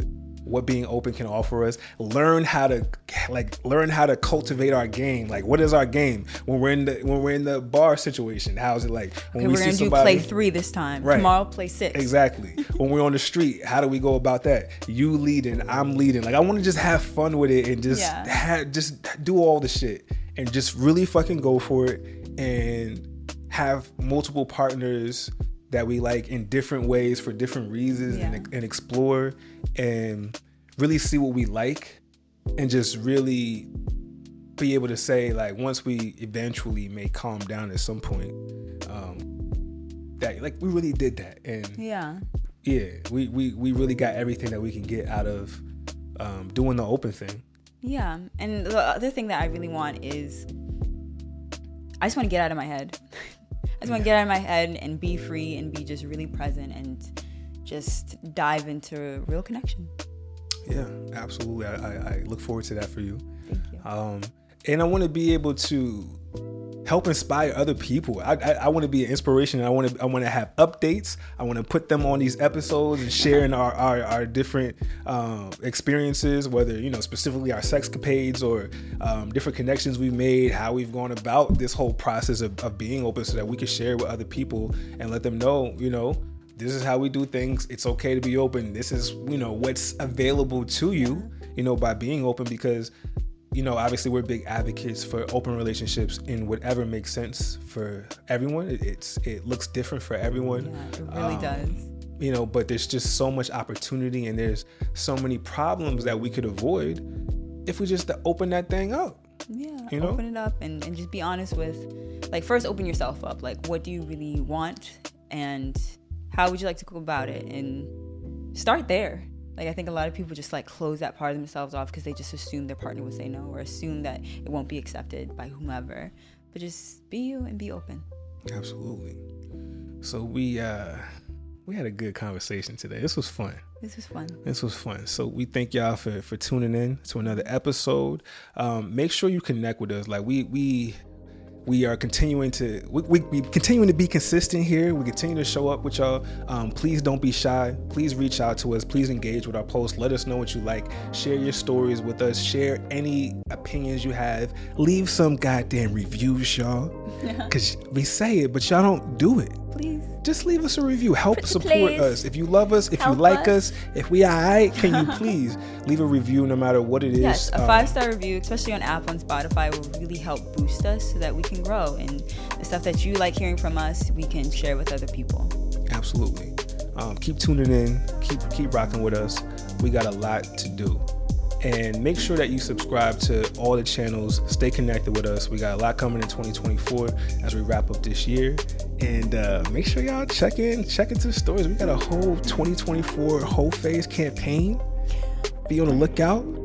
what being open can offer us. Learn how to like learn how to cultivate our game. Like what is our game? When we're in the when we're in the bar situation how's it like? When okay, we are gonna somebody, do play three this time. Right. tomorrow play six. Exactly. [LAUGHS] When we're on the street how do we go about that? You leading i'm leading. Like i want to just have fun with it and just yeah. have, just do all the shit and just really fucking go for it and have multiple partners that we like in different ways for different reasons yeah. and, and explore and really see what we like and just really be able to say like once we eventually may calm down at some point um that like we really did that. And yeah. yeah we we, we really got everything that we can get out of um, doing the open thing. Yeah. And the other thing that i really want is i just want to get out of my head I just want to get out of my head and be free and be just really present and just dive into real connection. Yeah, absolutely. I, I, I look forward to that for you. Thank you. Um, and I want to be able to help inspire other people. I, I, I want to be an inspiration. I want to I want to have updates. I want to put them on these episodes and sharing our our, our different um, experiences, whether you know specifically our sexcapades or um, different connections we've made, how we've gone about this whole process of, of being open, so that we can share with other people and let them know, you know, this is how we do things. It's okay to be open. This is you know what's available to you, you know, by being open because you know, obviously we're big advocates for open relationships in whatever makes sense for everyone. It, it's it looks different for everyone. Yeah, it really um, does. You know, but there's just so much opportunity and there's so many problems that we could avoid if we just open that thing up. Yeah, you know? open it up and, and just be honest with, like, first open yourself up. Like, what do you really want, and how would you like to go about it, and start there like I think a lot of people just like close that part of themselves off because they just assume their partner will say no or assume that it won't be accepted by whomever. But just be you and be open. Absolutely. So we uh we had a good conversation today. This was fun. This was fun. This was fun. So we thank y'all for for tuning in to another episode. Um, make sure you connect with us. Like we we we are continuing to we, we, we, continuing to be consistent here. We continue to show up with y'all. Um, please don't be shy. Please reach out to us. Please engage with our posts. Let us know what you like. Share your stories with us. Share any opinions you have. Leave some goddamn reviews y'all. [LAUGHS] Because we say it but y'all don't do it please just leave us a review. Help support us. If you love us, if Help you like us. us. if we alright, can you [LAUGHS] please leave a review no matter what it is? Yes, a um, five star review, especially on Apple and Spotify, will really help boost us so that we can grow. And the stuff that you like hearing from us, we can share with other people. Absolutely. Um, keep tuning in. Keep keep rocking with us. We got a lot to do and make sure that you subscribe to all the channels. Stay connected with us. We got a lot coming in 2024 as we wrap up this year. And uh, make sure y'all check in, check into the stories. We got a whole 2024 whole phase campaign. Be on the lookout.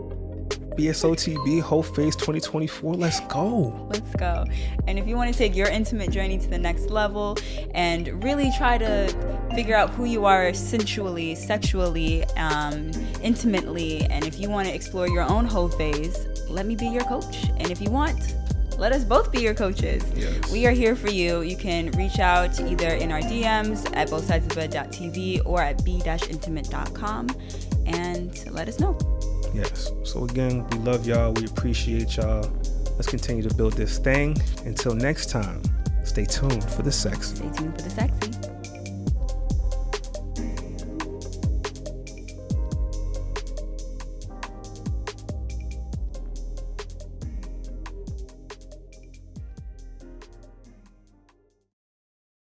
BSOTB Whole Phase 2024. Let's go. Let's go. And if you want to take your intimate journey to the next level and really try to figure out who you are sensually, sexually, um, intimately, and if you want to explore your own whole phase, let me be your coach. And if you want, let us both be your coaches. Yes. We are here for you. You can reach out either in our DMs at bothsidesofbed.tv or at b-intimate.com and let us know. Yes. So again, we love y'all. We appreciate y'all. Let's continue to build this thing. Until next time, Stay tuned for the sexy. Stay tuned for the sexy.